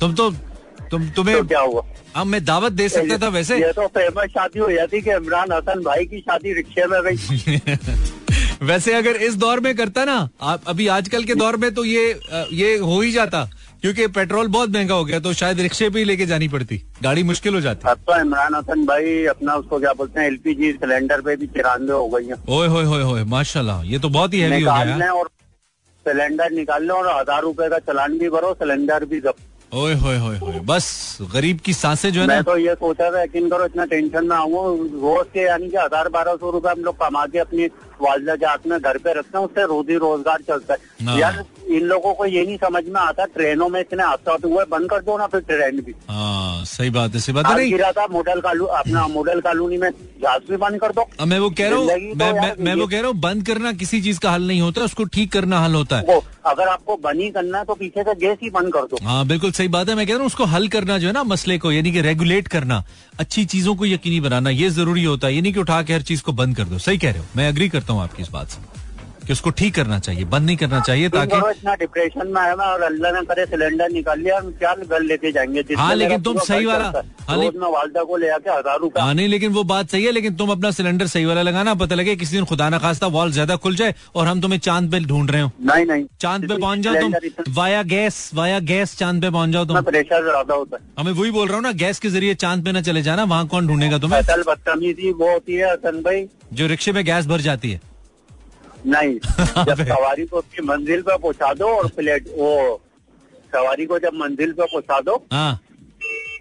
तुम तो तुम तुम्हें तो क्या हुआ? अब मैं दावत दे सकता था वैसे। ये तो फ़ेमस शादी हो जाती कि इमरान हसन भाई की शादी रिक्शे में गई। वैसे अगर इस दौर में करता ना आप अभी आजकल के दौर में तो ये ये हो ही जाता। क्योंकि पेट्रोल बहुत महँगा हो गया तो शायद रिक्शे पे ही लेके जानी पड़ती। गाड़ी मुश्किल हो जाती। अब तो इमरान हसन भाई अपना उसको क्या बोलते हैं एलपीजी सिलेंडर पे भी तिरानवे हो गई है। ओए होए होए होए माशाल्लाह ये तो बहुत ही हैवी हो गया और सिलेंडर निकाल लें और हज़ार रूपए का चलान भी भरो सिलेंडर भी जब्त ओए होए होए होए बस गरीब की साँसें जो है मैं ना तो ये सोचा था यकीन करो इतना टेंशन ना आऊँ रोज के यानी कि हज़ार बारह सौ रुपये हम लोग कमा के अपनी वालदा के हाथ में घर पे रखते हैं उससे रोजी रोज़गार चलता है। हाँ। यार इन लोगों को ये नहीं समझ में आता ट्रेनों में इतने हादसा हुए बंद कर दो ना फिर ट्रेन भी। हाँ सही बात है सही बात है। गिरा था मॉडल कालू अपना मॉडल कॉलोनी में जहाज़ भी बंद कर दो। अब मैं वो कह रहा हूँ तो मैं मैं मैं वो कह रहा हूँ बंद करना किसी चीज़ का हल नहीं होता उसको ठीक करना हल होता है। वो अगर आपको बनी करना है तो पीछे से गैस ही बंद कर दो। हाँ बिल्कुल सही बात है मैं कह रहा हूँ उसको हल करना जो है ना मसले को यानी कि रेगुलेट करना अच्छी चीज़ों को यकीनी बनाना ये ज़रूरी होता है ये नहीं कि उठा के हर चीज़ को बंद कर दो सही कह रहे हो मैं अग्री करता हूँ। आपकी इस बात से। कि उसको ठीक करना चाहिए बंद नहीं करना चाहिए ताकि इतना डिप्रेशन में आया और अल्लाह ने करे सिलेंडर निकाल लिया हम क्या घर लेके जाएँगे हाँ, लेकिन तुम सही वाला- है। वालदा को ले आके हज़ार रुपया हाँ नहीं लेकिन वो बात सही है लेकिन तुम अपना सिलेंडर सही वाला लगाना पता लगे किसी दिन खुदा ना खास्ता वॉल ज़्यादा खुल जाए और हम तुम्हें चाँद पे ढूंढ रहे हो। नहीं नहीं। चाँद पे पहुँच जाओ तुम। वाया गैस वाया गैस चाँद पे पहुँच जाओ तुम। प्रेशर ज़्यादा होता है। हमें वही बोल रहा हूँ ना गैस के ज़रिए चाँद पे ना चले जाना वहाँ कौन ढूंढेगा तुम्हें? असल बदतमीजी वो होती है हसन भाई। जो रिक्शे में गैस भर जाती है। नहीं जब सवारी को अपनी मंजिल पे पहुँचा दो और प्लेट वो सवारी को जब मंजिल पे पहुँचा दो हाँ।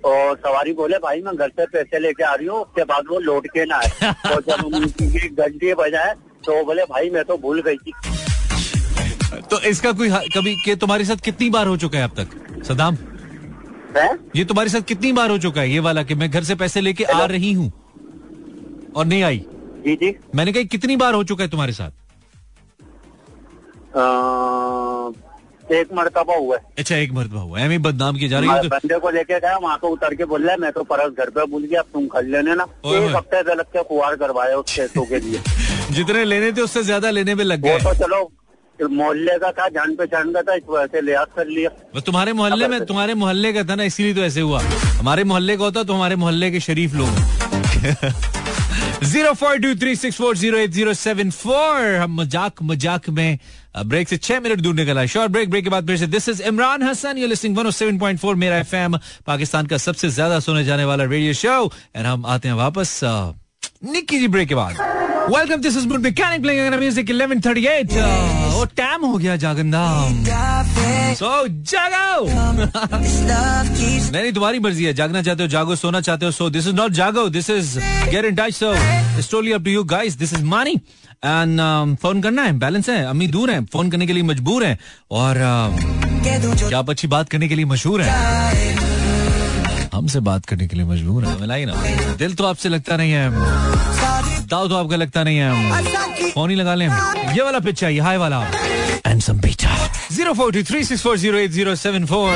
और सवारी बोले भाई मैं घर से पैसे लेके आ रही हूँ उसके बाद वो लौट के ना आए। और जब उनकी घंटे बजाए तो वो बोले भाई मैं तो भूल गई थी। तो इसका कोई कभी के तुम्हारे साथ कितनी बार हो चुका है अब तक? सदाम? है? ये तुम्हारे साथ कितनी बार हो चुका है? ये वाला कि मैं घर से पैसे लेके आ रही हूँ और नहीं आई? जी जी। मैंने कहा कितनी बार हो चुका है तुम्हारे साथ? एक मरतबा हुआ है। अच्छा एक मरतबा हुआ है। बदनाम की जा रही हूँ। तो बंदे को लेके गया वहाँ को उतर के बोल रहा है मैं तो परस घर पे भूल गया तुम खरीद लेने ना। एक हफ़्ते से लग के कुआर करवाया उस पैसों के लिए। जितने लेने थे उससे ज़्यादा लेने में लग गए। तो चलो मोहल्ले का था जान पहचान का था इस वजह से लिहाज कर लिया। बस तुम्हारे मोहल्ले में तुम्हारे मोहल्ले का था ना इसीलिए तो ऐसे हुआ। हमारे मोहल्ले का होता तो हमारे मोहल्ले के शरीफ लोग। Zero four two three six four zero eight zero seven four हम मज़ाक मज़ाक में ब्रेक से छह मिनट दूर निकला शॉर्ट ब्रेक ब्रेक के बाद फिर से this is Imran Hasan you listening 107.4 Mera FM Pakistan का सबसे ज़्यादा सुने जाने वाला रेडियो शो एंड हम आते हैं वापस निकी निक्की जी ब्रेक के बाद। Welcome this is good mechanic playing music 11:38 uh, वो टाइम हो गया जागंदा सो जागो नहीं नहीं तुम्हारी मर्ज़ी है जागना चाहते हो जागो सोना चाहते हो सो दिस इज़ नॉट जागो this is get in touch so it's up to you guys this is money and phone करना है बैलेंस है अम्मी दूर है फ़ोन करने के लिए मजबूर है और uh, क्या आप अच्छी बात करने के लिए मशहूर है हमसे बात करने के लिए मजबूर है। मिलाई ना। दिल तो आपसे लगता नहीं है। दाव तो आपका लगता नहीं है। फ़ोन ही लगा लें। ये वाला पिच चाहिए हाई वाला। And some beta zero four two three six four zero eight zero seven four.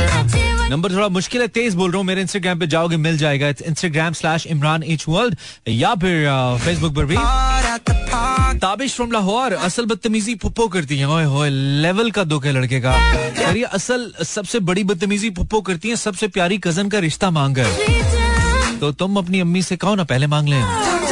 Number थोड़ा मुश्किल है, तेज बोल रहा हूँ। मेरे इंस्टाग्राम पे जाओगे, मिल जाएगा। Instagram slash Imran H world या फिर फेसबुक पर भी। ताबिश फ्रॉम लाहौर असल बदतमीजी पुप्पो करती है। ओए होए लेवल का दुख है लड़के का। यार ये असल सबसे बड़ी बदतमीजी पुप्पो करती है सबसे प्यारी कज़न का रिश्ता मांग कर। तो तुम अपनी अम्मी से कहो ना पहले मांग ले।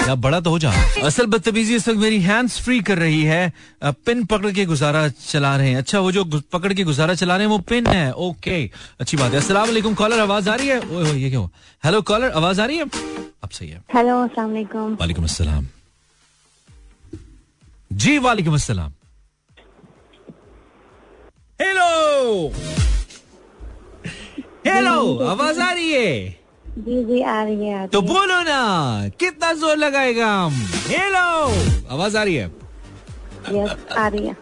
या बड़ा तो हो जा असल बदतमीजी इस वक्त मेरी हैंड्स फ्री कर रही है। पिन पकड़ के गुजारा चला रहे हैं। अच्छा वो जो पकड़ के गुजारा चला रहे हैं वो पिन है। ओके अच्छी बात है। अस्सलाम वालेकुम कॉलर आवाज़ आ रही है? ओए ये क्या? हेलो कॉलर आवाज़ आ रही है? अब सही है। हेलो अस्सलाम वालेकुम। वालेकुम अस्सलाम। जी वालेकुम अस्सलाम। हेलो हेलो आवाज़ आ रही है? जी जी आ रही है तो बोलो ना कितना ज़ोर लगाएगा हम? हेलो आवाज़ आ रही है यस आ रही है।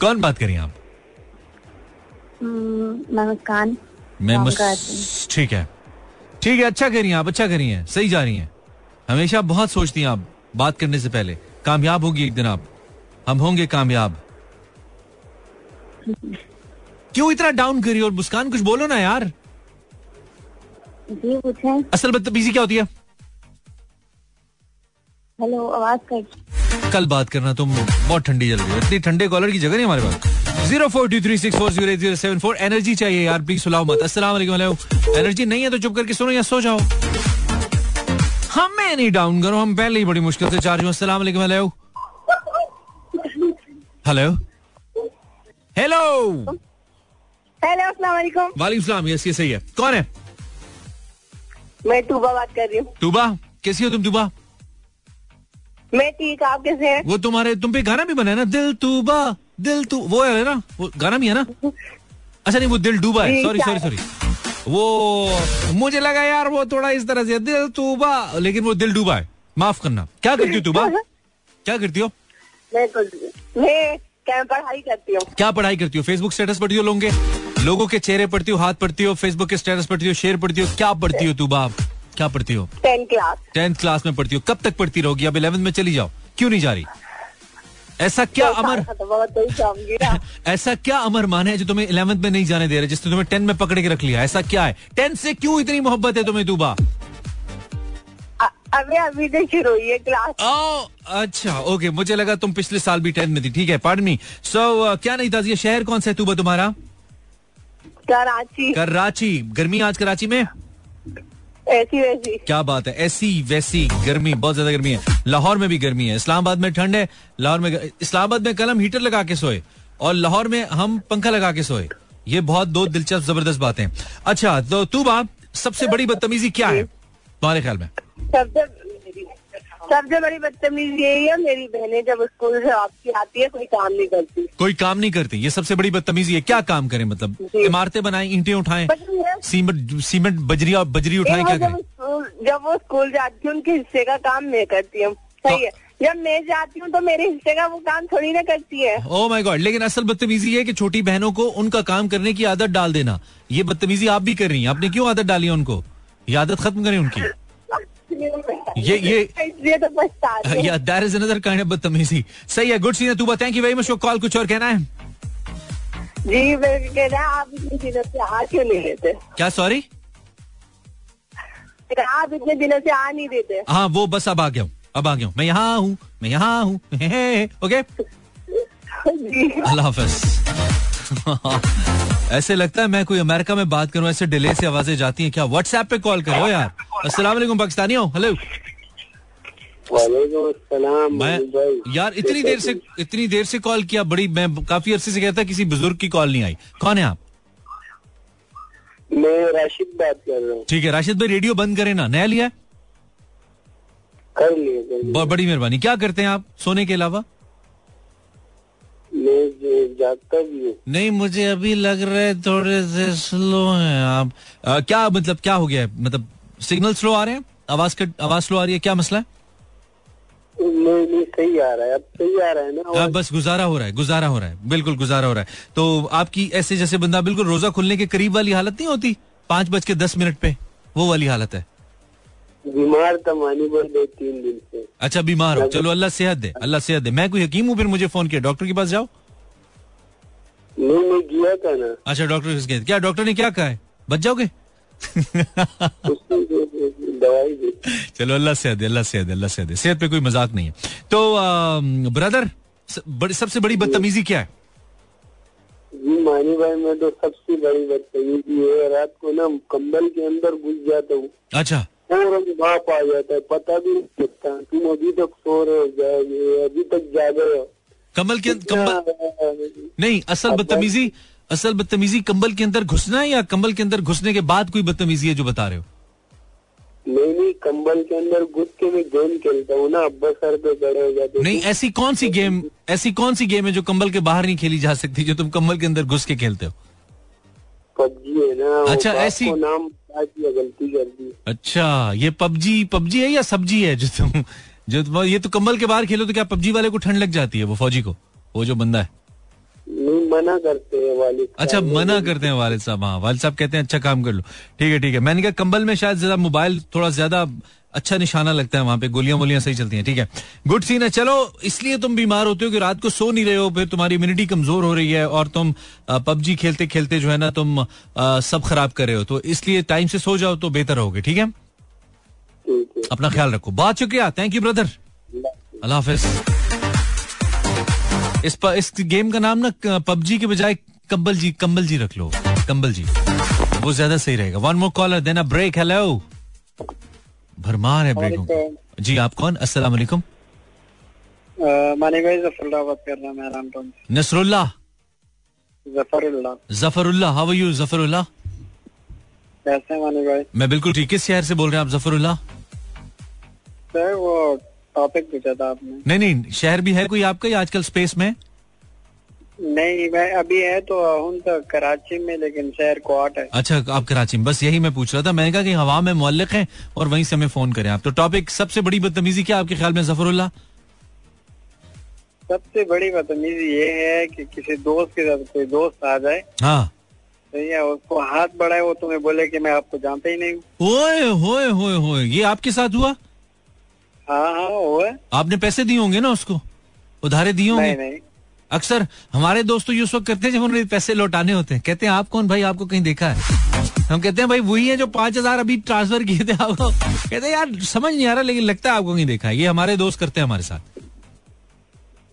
कौन बात करिए आप? हम्म, मैं मुस- हूँ। ठीक है। ठीक है अच्छा करिए आप अच्छा करिए सही जा रही हैं। हमेशा बहुत सोचती हैं आप बात करने से पहले। कामयाब होगी एक दिन आप। हम होंगे कामयाब। क्यों इतना डाउन करी और मुस्कान कुछ बोलो ना यार। जी पूछें असल बदतमीजी क्या होती है? हेलो आवाज़ कर। कल बात करना तुम बहुत ठंडी जल रही हो। इतनी ठंडे कॉलर की जगह नहीं हमारे पास। Zero four two three six four zero eight zero seven four energy चाहिए यार प्लीज़ सुलाओ मत। अस्सलाम वालेकुम एनर्जी नहीं है तो चुप करके सुनो या सो जाओ। हमें नहीं डाउन करो हम पहले ही बड़ी मुश्किल से चार्ज हूँ। अस्सलाम वालेकुम हेलो। हेलो। हेलो। हेलो अस्सलाम वालेकुम। वालेकुम सलाम यस ये सही है। कौन है? मैं टूबा बात कर रही हूँ। टूबा? कैसी हो तुम टूबा? मैं ठीक आप कैसे हैं? वो तुम्हारे तुम पे गाना भी बना है ना? दिल तूबा दिल तू वो है ना? वो गाना भी है ना? अच्छा नहीं वो दिल डूबा है। सॉरी सॉरी सॉरी वो मुझे लगा यार वो थोड़ा इस तरह से दिल तूबा लेकिन वो दिल डूबा है। माफ़ करना। क्या करती हो तूबा? क्या करती हो? मैं मैं क्या पढ़ाई करती हूँ? क्या पढ़ाई करती हो? फेसबुक स्टेटस पढ़ती हो लोगों लोगों के चेहरे पढ़ती हो हाथ पढ़ती हो फेसबुक के स्टेटस पढ़ती हो शेयर पढ़ती हो क्या पढ़ती हो तूबा क्या पढ़ती हो? टेंथ क्लास टेंथ क्लास में पढ़ती हो। कब तक पढ़ती रहोगी? अब इलेवेंथ में चली जाओ। क्यों नहीं जा रही? ऐसा क्या अमर? तो ना ऐसा क्या अमर मान है जो तुम्हें इलेवेंथ में नहीं जाने दे रहे जिसने तुम्हें टेन में पकड़ के रख लिया? ऐसा क्या है? टेंथ से क्यों इतनी मोहब्बत है तुम्हें तूबा अ- अभी अभी से शुरू हुई है क्लास ओ अच्छा ओके मुझे लगा तुम पिछले साल भी टेंथ में थी ठीक है पार्डन मी सो क्या नहीं था शहर कौन सा है तूबा तुम्हारा? कराची। कराची गर्मी आज कराची में? ऐसी वैसी। क्या बात है? ऐसी वैसी गर्मी बहुत ज़्यादा गर्मी है। लाहौर में भी गर्मी है। इस्लामाबाद में ठंड है। लाहौर में इस्लामाबाद में कल हम हीटर लगा के सोए और लाहौर में हम पंखा लगा के सोए। ये बहुत दो दिलचस्प ज़बरदस्त बातें अच्छा तो तू बाप सबसे बड़ी बदतमीजी क्या है? तुम्हारे ख्याल में? सबसे सबसे बड़ी बदतमीजी यही है मेरी बहनें जब स्कूल से आपकी आती है कोई काम नहीं करती। कोई काम नहीं करती। ये सबसे बड़ी बदतमीजी है। क्या काम करें मतलब। इमारतें बनाएँ ईंटें उठाएँ है, सीमेंट सीमेंट बजरी और बजरी उठाएँ क्या करें? जब जब वो स्कूल जाती है उनके हिस्से का काम मैं करती हूँ। सही है। जब मैं जाती हूँ तो मेरे हिस्से का वो काम थोड़ी ना करती है। ओ माय गॉड लेकिन असल बदतमीजी है कि छोटी बहनों को उनका काम करने की आदत डाल देना। ये बदतमीजी आप भी कर रही हैं। आपने क्यों आदत डाली है उनको? ये आदत खत्म करें उनकी। ये ये तो या that is another kind of बदतमीजी सही है गुड सीन तू thank you very much for call कुछ और कहना है? जी मैं कह रहा आप इतने दिनों से आ क्यों नहीं देते? क्या सॉरी आप इतने दिनों से आ नहीं देते। हाँ वो बस अब आ गया हूँ अब आ गया हूँ। मैं यहाँ हूँ मैं यहाँ हूँ ओके? अल्लाह हाफिज। ऐसे लगता है मैं कोई अमेरिका में बात करूँ ऐसे डिले से आवाज़ें जाती हैं क्या? व्हाट्सएप पे कॉल करो यार। अस्सलाम वालेकुम पाकिस्तानी हो? हेलो मैं यार इतनी देर से इतनी देर से कॉल किया बड़ी मैं काफ़ी अरसे से कहता किसी बुज़ुर्ग की कॉल नहीं आई। कौन है आप? मैं राशिद बात कर रहा हूँ। ठीक है राशिद भाई रेडियो बंद करें ना। नया लिया कर बड़ी मेहरबानी। क्या करते हैं आप सोने के अलावा? जागता भी हूँ नहीं मुझे अभी लग रहा है थोड़े से स्लो हैं आप। अ, क्या मतलब क्या हो गया है? मतलब सिग्नल स्लो आ रहे हैं? आवाज़ कट आवाज़ स्लो आ रही है? क्या मसला है? नहीं नहीं सही आ रहा है अब सही आ रहा है ना बस गुजारा हो रहा है गुजारा हो रहा है बिल्कुल गुजारा हो रहा है। तो आपकी ऐसे जैसे बंदा बिल्कुल रोजा खुलने के करीब वाली हालत नहीं होती? पाँच बज के दस मिनट पे वो वाली हालत है। बीमार था मानी भाई दो तीन दिन से। अच्छा बीमार हो। चलो अल्लाह सेहत दे अल्लाह सेहत दे। मैं कोई हकीम हूँ फिर मुझे फ़ोन किया। डॉक्टर के पास जाओ। नहीं मैं गया था ना। अच्छा डॉक्टर क्या डॉक्टर ने क्या कहा है? बच जाओगे? दवाई चलो अल्लाह दे अल्लाह दे अल्लाह दे सेहत पे कोई मज़ाक नहीं है। तो ब्रदर सबसे बड़ी बदतमीजी क्या है? जी मानी भाई मैं तो सबसे बड़ी बदतमीजी है। रात को ना कंबल के अंदर घुस जाता हूँ। अच्छा। फ़ौरन बाप आ जाता है। पता भी नहीं लगता। तुम अभी तक सो रहे हो जाओगे अभी तक जागे हो। कमल के कंबल नहीं असल बदतमीजी असल बदतमीजी कंबल के अंदर घुसना है या कंबल के अंदर घुसने के बाद कोई बदतमीजी है जो बता रहे हो? नहीं नहीं कंबल के अंदर घुस के मैं गेम खेलता हूँ ना अब्बा सर पे बड़े हो जाते नहीं ऐसी कौन सी गेम ऐसी कौन सी गेम है जो कंबल के बाहर नहीं खेली जा सकती जो तुम कंबल के अंदर घुस के खेलते हो? पबजी है ना अच्छा, ऐसी- नाम गलती कर दी। अच्छा ये पबजी पबजी है या सब्ज़ी है जो तुम जो तुम ये तो कंबल के बाहर खेलो तो क्या पबजी वाले को ठंड लग जाती है वो फौजी को? वो जो बंदा है। मना करते हैं वालिद अच्छा मना करते हैं वालिद साहब हाँ। वालिद साहब कहते हैं अच्छा काम कर लो। ठीक है ठीक है। मैंने कहा कंबल में शायद ज़्यादा मोबाइल थोड़ा ज़्यादा अच्छा निशाना लगता है वहाँ पे। गोलियाँ वोलियाँ सही चलती हैं। ठीक है। गुड सीन है। चलो इसलिए तुम बीमार होते हो कि रात को सो नहीं रहे हो फिर तुम्हारी इम्यूनिटी कमज़ोर हो रही है और तुम पबजी खेलते खेलते जो है ना तुम अ, सब खराब कर रहे हो। तो इसलिए टाइम से सो जाओ तो बेहतर रहोगे ठीक है? अपना ख्याल रखो। बहुत शुक्रिया। थैंक यू ब्रदर अल्लाह हाफिज। इस प, इस गेम का नाम ना पबजी के बजाय कंबल जी कंबल जी रख लो। कंबल जी। वो ज़्यादा सही रहेगा। One more caller then a break hello भरमार है ब्रेक जी आप कौन? अस्सलाम वालेकुम। Nasrullah. Zafarullah. Zafarullah. How are you Zafarullah? कैसे मानी भाई। मैं बिल्कुल ठीक। किस शहर से बोल रहे हैं आप जफरुल्लाह? सर वो टॉपिक पूछा था आपने। नहीं नहीं शहर भी है कोई आपका आजकल स्पेस में? नहीं मैं अभी है तो हूँ तो कराची में लेकिन शहर कोट है। अच्छा आप कराची में। बस यही मैं पूछ रहा था। मैंने कहा कि हवा में मुअल्लिक है और वहीं से हमें फ़ोन करें आप। तो टॉपिक सबसे बड़ी बदतमीजी क्या आपके ख्याल में जफरुल्लाह? सबसे बड़ी बदतमीजी ये है कि किसी दोस्त के साथ कोई दोस्त आ जाए। हाँ। सही है उसको हाथ बढ़ाए वो तुम्हें बोले कि मैं आपको जानता ही नहीं हूँ। ओए होए होए होए ये आपके साथ हुआ? हाँ हाँ वो है आपने पैसे दिए होंगे ना उसको? उधारे दिए होंगे? नहीं अक्सर हमारे दोस्त तो ये उस वक्त करते हैं जब उन्हें पैसे लौटाने होते हैं। कहते हैं आप कौन भाई? आपको कहीं देखा है? हम कहते हैं भाई वही है जो पाँच हज़ार अभी ट्रांसफ़र किए थे आपको कहते हैं यार समझ नहीं आ रहा लेकिन लगता है आपको कहीं देखा है। ये हमारे दोस्त करते हैं हमारे साथ।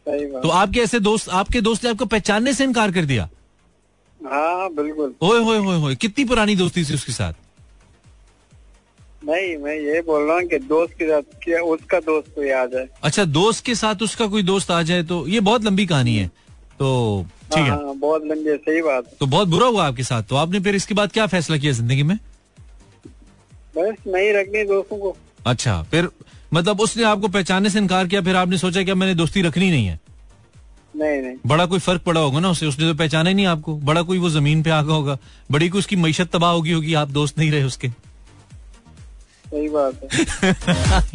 सही बात। तो आपके ऐसे दोस्त आपके दोस्त ने आपको पहचानने से इनकार कर दिया? हाँ हाँ बिल्कुल। ओए होए होए होए कितनी पुरानी दोस्ती थी उसके साथ? नहीं मैं ये बोल रहा हूँ कि दोस्त के साथ क्या उसका दोस्त कोई आ जाए अच्छा दोस्त के साथ उसका कोई दोस्त आ जाए तो ये बहुत लंबी कहानी है। तो ठीक है। हाँ बहुत लंबी है सही बात। तो बहुत बुरा हुआ आपके साथ। तो आपने फिर इसके बाद क्या फैसला किया ज़िंदगी में? बस नहीं रखनी दोस्तों को। अच्छा फिर मतलब उसने आपको पहचानने से इनकार किया फिर आपने सोचा कि अब मैंने दोस्ती रखनी नहीं है। नहीं नहीं। बड़ा कोई फ़र्क पड़ा होगा ना उसे? उसने तो पहचाना ही नहीं आपको। बड़ा कोई वो ज़मीन पे आ गया होगा। बड़ी कोई उसकी मीशत तबाह होगी होगी आप दोस्त नहीं रहे उसके। सही बात है।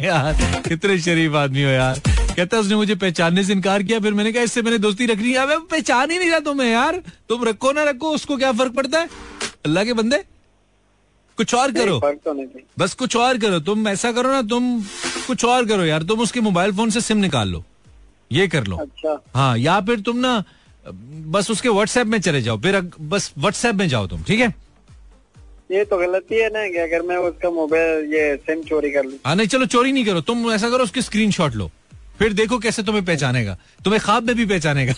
यार कितने शरीफ आदमी हो यार। कहता है उसने मुझे पहचानने से इनकार किया फिर मैंने कहा इससे मैंने दोस्ती रखनी है अबे पहचान ही नहीं रहा तुम्हें यार। तुम रखो ना रखो उसको क्या फ़र्क पड़ता है? अल्लाह के बंदे कुछ और करो। तो बस कुछ और करो। तुम ऐसा करो ना तुम कुछ और करो यार। तुम उसके मोबाइल फ़ोन से सिम निकाल लो। ये कर लो। अच्छा। हाँ या फिर तुम ना बस उसके व्हाट्सएप में चले जाओ फिर बस व्हाट्सएप में जाओ तुम ठीक है? ये तो गलती है ना कि अगर मैं उसका मोबाइल ये सिम चोरी कर लूँ। हाँ नहीं चलो चोरी नहीं करो तुम ऐसा करो उसकी स्क्रीनशॉट लो। फिर देखो कैसे तुम्हें पहचानेगा। तुम्हें ख्वाब में भी पहचानेगा।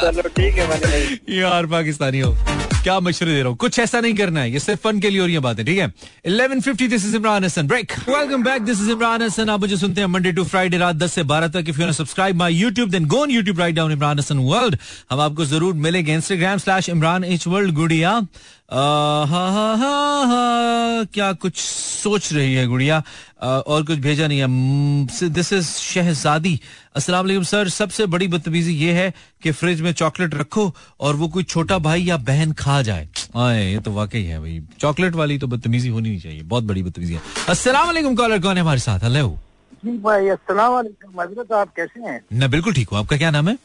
चलो ठीक है यार पाकिस्तानी हो। क्या मशरे दे रहा हूँ? कुछ ऐसा नहीं करना है। ये सिर्फ़ फन के लिए ये बात है ठीक है? 11:50 this is Imran Hasan break welcome back this is Imran Hasan आप मुझे सुनते हैं मंडे टू फ्राइडे रात 10 से 12 तक। If you subscribe my YouTube then gone YouTube right down Imran Hasan world हम आपको ज़रूर मिलेंगे Instagram slash Imran H world गुड़िया हा हा हा हा क्या कुछ सोच रही है गुड़िया? और कुछ भेजा नहीं है। दिस इज़ शहजादी। अस्सलाम वालेकुम सर। सबसे बड़ी बदतमीजी ये है कि फ्रिज में चॉकलेट रखो और वो कोई छोटा भाई या बहन खा जाए। आए ये तो वाकई है भाई। चॉकलेट वाली तो बदतमीजी होनी नहीं चाहिए। बहुत बड़ी बदतमीजी है। अस्सलाम वालेकुम कॉलर कौन है हमारे साथ? हेलो। जी भाई अस्सलाम वालेकुम। हज़रत आप कैसे हैं? मैं बिल्कुल ठीक हूँ। आपका क्या नाम है?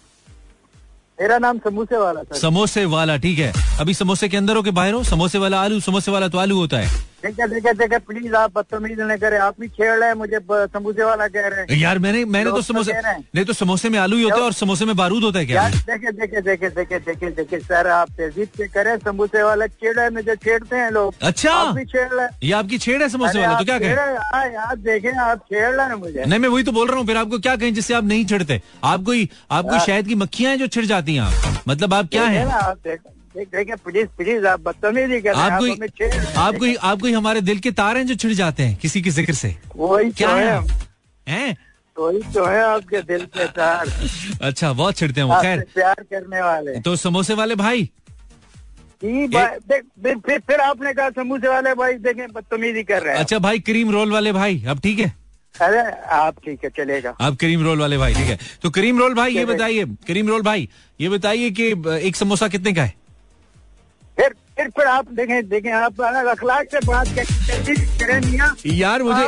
मेरा नाम समूसे वाला सर। समोसे वाला ठीक है। अभी समोसे के अंदर हो के बाहर हो? समोसे वाला आलू समोसे वाला तो आलू होता है। देखे देखे देखे प्लीज़ आप बदतमीज न करें। आप भी छेड़ रहे हैं मुझे समूसे वाला कह रहे हैं। यार मैंने मैंने तो समोसे रहे हैं। नहीं तो समोसे में आलू ही होता है और समोसे में बारूद होता है क्या? देखे देखे देखे देखे देखे देखे सर आप तहजीब से करें। समूसे वाला छेड़ हैं मुझे छेड़ते हैं लोग। अच्छा। आप भी छेड़ रहे ये आपकी छेड़ है समोसे वाला तो क्या कहें? रहे हैं, देखें आप छेड़ रहे हैं मुझे। नहीं मैं वही तो बोल रहा हूँ फिर आपको क्या कहें जिससे आप नहीं छिड़ते? आप कोई आप कोई हाँ। की मक्खियाँ हैं जो छिड़ जाती हैं? आप? मतलब आप क्या है? आप देख- प्लीज़ प्लीज़ आप बदतमीजी कर रहे हैं आप आप कोई हमें छेड़ रहे हैं। आप कोई हमारे दिल के तार हैं जो छिड़ जाते हैं किसी के ज़िक्र से? वही क्या तो है? है? वही तो है आपके दिल के तार। अच्छा बहुत छिड़ते हैं वो खैर। प्यार करने वाले। तो समोसे वाले भाई? फिर फिर आपने कहा समोसे वाले भाई देखें बदतमीजी कर रहे हैं। अच्छा भाई क्रीम रोल वाले भाई अब ठीक है? अरे आप ठीक है चलेगा। आप करीम रोल वाले भाई ठीक है। तो करीम रोल भाई ये बताइए करीम रोल भाई ये बताइए कि एक समोसा कितने का है? फिर फिर फिर आप देखें देखें आप अखलाक से बात करें मियाँ। यार मुझे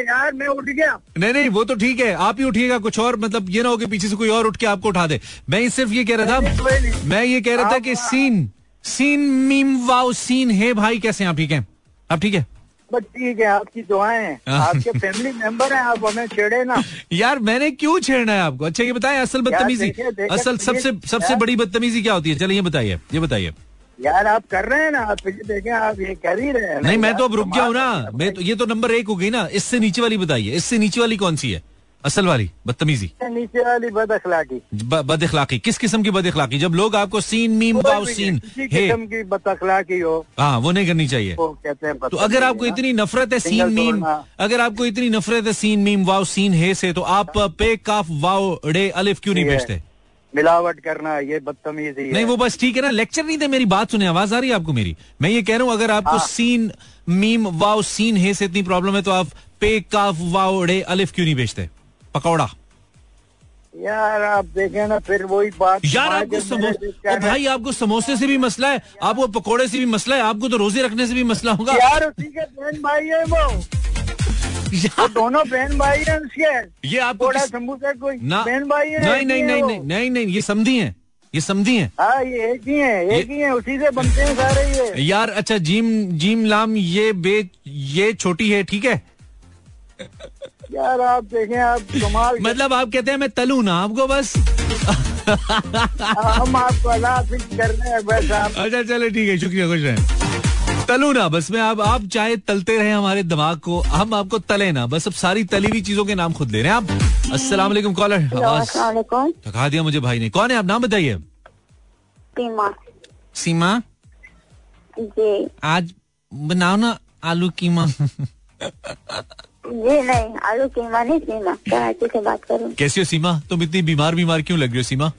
यार मैं उठ गया। नहीं नहीं वो तो ठीक है आप ही उठिएगा कुछ और मतलब ये ना हो कि पीछे से कोई और उठ के आपको उठा दे। मैं सिर्फ़ ये कह रहा था मैं ये कह रहा था कि scene scene meme wow scene है भाई कैसे आप ठीक है? आप ठीक है? बस ठीक है आपकी दुआएँ हैं। आपके फैमिली मेंबर हैं आप हमें छेड़े ना। यार मैंने क्यों छेड़ना है आपको? अच्छा ये बताएँ असल बदतमीजी असल सबसे सबसे बड़ी बदतमीजी क्या होती है? चलिए ये बताइए ये बताइए। यार आप कर रहे हैं ना आप देखें आप ये कर ही रहे हैं। नहीं मैं तो अब रुक गया हूँ ना। मैं तो ये तो नंबर एक हो गई ना। इससे नीचे वाली बताइए। इससे नीचे वाली कौन सी है? असल वाली बदतमीजी। नीचे वाली बद अखलाकी। बद इखलाकी किस किस्म की बद अखलाकी? जब लोग आपको सीन मीम वाव सीन किसी किस्म की बद अखलाकी हो। हाँ वो नहीं करनी चाहिए। कहते हैं तो अगर आपको इतनी नफरत है सीन मीम अगर आपको इतनी नफरत है सीन मीम वाव सीन हे से तो आप पे काफ वाव डे अलिफ क्यों नहीं है। बेचते मिलावट करना ये बदतमीजी नहीं वो बस ठीक है ना लेक्चर नहीं थे मेरी बात सुने आवाज़ आ रही है आपको मेरी? मैं ये कह रहा हूँ अगर आपको हाँ। सीन मीम वाव सीन हे से इतनी प्रॉब्लम है तो आप पे काफ वाव डे अलिफ क्यों नहीं बेचते पकौड़ा। यार आप देखें ना फिर वही बात यार आपको समोसे भाई आपको समोसे से भी मसला है आपको पकोड़े से भी मसला है आपको तो रोज़े रखने से भी मसला होगा। यार उसी के भाई है वो। वो दोनों बहन भाई हैं उसके ये आपको थोड़ा किस- कोई ना बहन भाई है नहीं नहीं नहीं नहीं नहीं नहीं ये समझी हैं ये समझी हैं। हाँ ये एक ही है एक ही है उसी से बनते हैं सारे ये। यार अच्छा जीम जीम लाम ये बे ये छोटी है ठीक है? यार आप देखें आप कमाल मतलब आप कहते हैं मैं तलू ना आपको बस। हम आपको अल्लाह हाफिज कर रहे हैं बस आप अच्छा चलो ठीक है शुक्रिया खुश रहें। तलू ना बस मैं आप आप चाहे तलते रहे हमारे दिमाग को हम आपको तले ना बस अब सारी तली हुई चीज़ों के नाम खुद ले रहे हैं आप। अस्सलाम वालेकुम कॉलर आवाज़। थका दिया मुझे भाई ने। कौन है आप? नाम बताइए। सीमा। सीमा? जी। आज बनाओ ना आलू कीमा। जी नहीं आलू कीमा नहीं सीमा। कराची से बात करूँ? कैसी हो सीमा? तुम इतनी बीमार बीमार क्यों लग रही हो सीमा?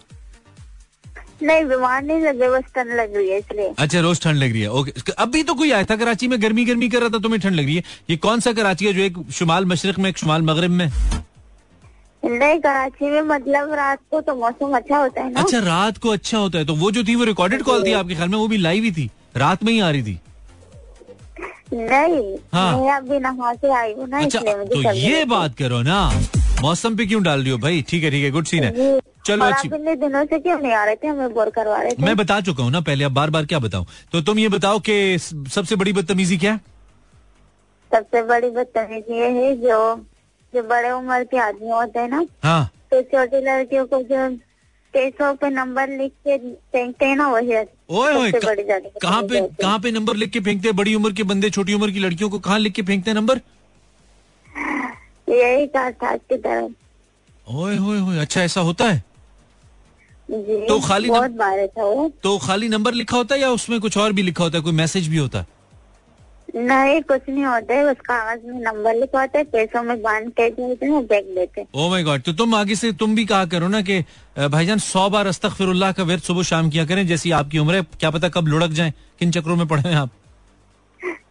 नहीं बीमार नहीं लगे बस ठंड लग रही है इसलिए। अच्छा रोज ठंड लग रही है। ओके अभी तो कोई आया था कराची में? गर्मी गर्मी कर रहा था तुम्हें ठंड लग रही है। ये कौन सा कराची है जो एक शुमाल मशरक में एक शुमाल मगरब में? नहीं कराची में मतलब रात को तो मौसम अच्छा होता है ना। अच्छा रात को अच्छा होता है। तो वो जो थी वो रिकॉर्डेड कॉल थी आपके ख्याल में? वो भी लाइव ही थी। रात में ही आ रही थी। नहीं हाँ। मैं अभी नहा के आई हूँ ना अच्छा इसलिए मुझे तो ये बात करो ना। मौसम पे क्यों डाल रही हो भाई? ठीक है ठीक है गुड सीन है। चलो अच्छी दिनों से क्यों नहीं आ रहे थे? हमें बोर करवा रहे थे। मैं बता चुका हूँ ना पहले अब बार बार क्या बताऊँ तो तुम ये बताओ कि सबसे बड़ी बदतमीजी क्या है? सबसे बड़ी बदतमीजी ये है जो जो बड़े उम्र के आदमी होते हैं ना हाँ। तो छोटी लड़कियों को जो पैसों पे नंबर लिख के फेंकते हैं ना वही ओए ओए कहाँ पे। कहाँ पे नंबर लिख के फेंकते हैं? बड़ी उम्र के बंदे छोटी उम्र की लड़कियों को कहाँ लिख के फेंकते हैं नंबर? यही था की तरफ़ ओए होए होए अच्छा ऐसा होता है? जी तो खाली बहुत बार था वो तो खाली नंबर लिखा होता है या उसमें कुछ और भी लिखा होता है कोई मैसेज भी होता है? नहीं कुछ नहीं होता है उस कागज़ में नंबर लिखा होता है पैसों में बाँध के हैं फेंक देते हैं। ओ माय गॉड तो तुम आगे से तुम भी कहा करो ना कि भाईजान सौ बार अस्तगफिरुल्लाह का वर्द सुबह शाम किया करें जैसी आपकी उम्र है क्या पता कब लुढ़क जाए किन चक्रों में पड़े हैं आप?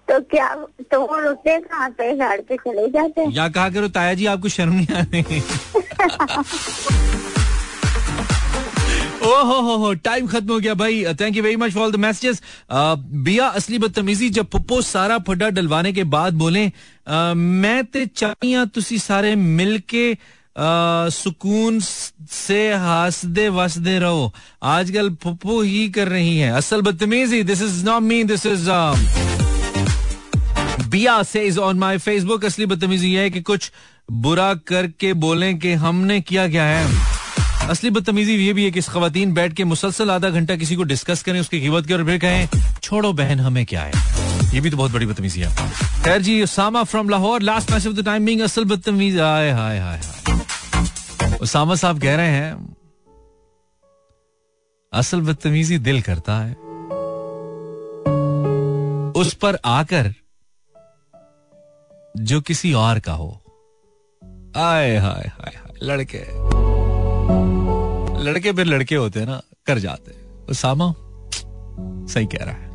तो क्या तो वो रुकते कहाँ पे गाड़ पे चले जाते हैं? या कहा करो ताया जी आपको शर्म नहीं आ रही ओ हो हो टाइम खत्म हो गया भाई। Thank you very much for the messages Biya असली बदतमीजी जब पुप्पो सारा फड्डा डलवाने के बाद बोले अ, मैं ते चाहिए तुसी सारे मिलके अ, सुकून से हंसदे वसदे रहो। आजकल पुप्पो ही कर रही है। असल बदतमीजी this is not me this is Biya says on my Facebook असली बदतमीजी ये है कि कुछ बुरा करके बोलें कि हमने किया क्या है। असली बदतमीजी ये भी है कि खातन बैठ के मुसलसल आधा घंटा किसी को डिस्कस करें, उसकी कीमत करें और फिर कहें, छोड़ो बहन, हमें क्या है? ये भी तो बहुत बड़ी बदतमीजी है। खैर जी, Usama from Lahore last match of the time being असल बदतमीज हाय हाय हाय। उसामा साहब कह रहे हैं, असल बदतमीजी दिल करता है। उस पर आकर जो किसी और का हो। आय हाय हाय हाय, लड़के। लड़के फिर लड़के होते हैं ना, कर जाते सामा सही कह रहा है।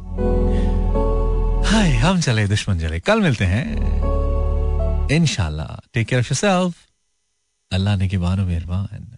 हाय, हम चले दुश्मन चले। कल मिलते हैं। इनशाला टेक केयर ऑफ़ योरसेल्फ अल्लाह ने की बानो मेहरबान।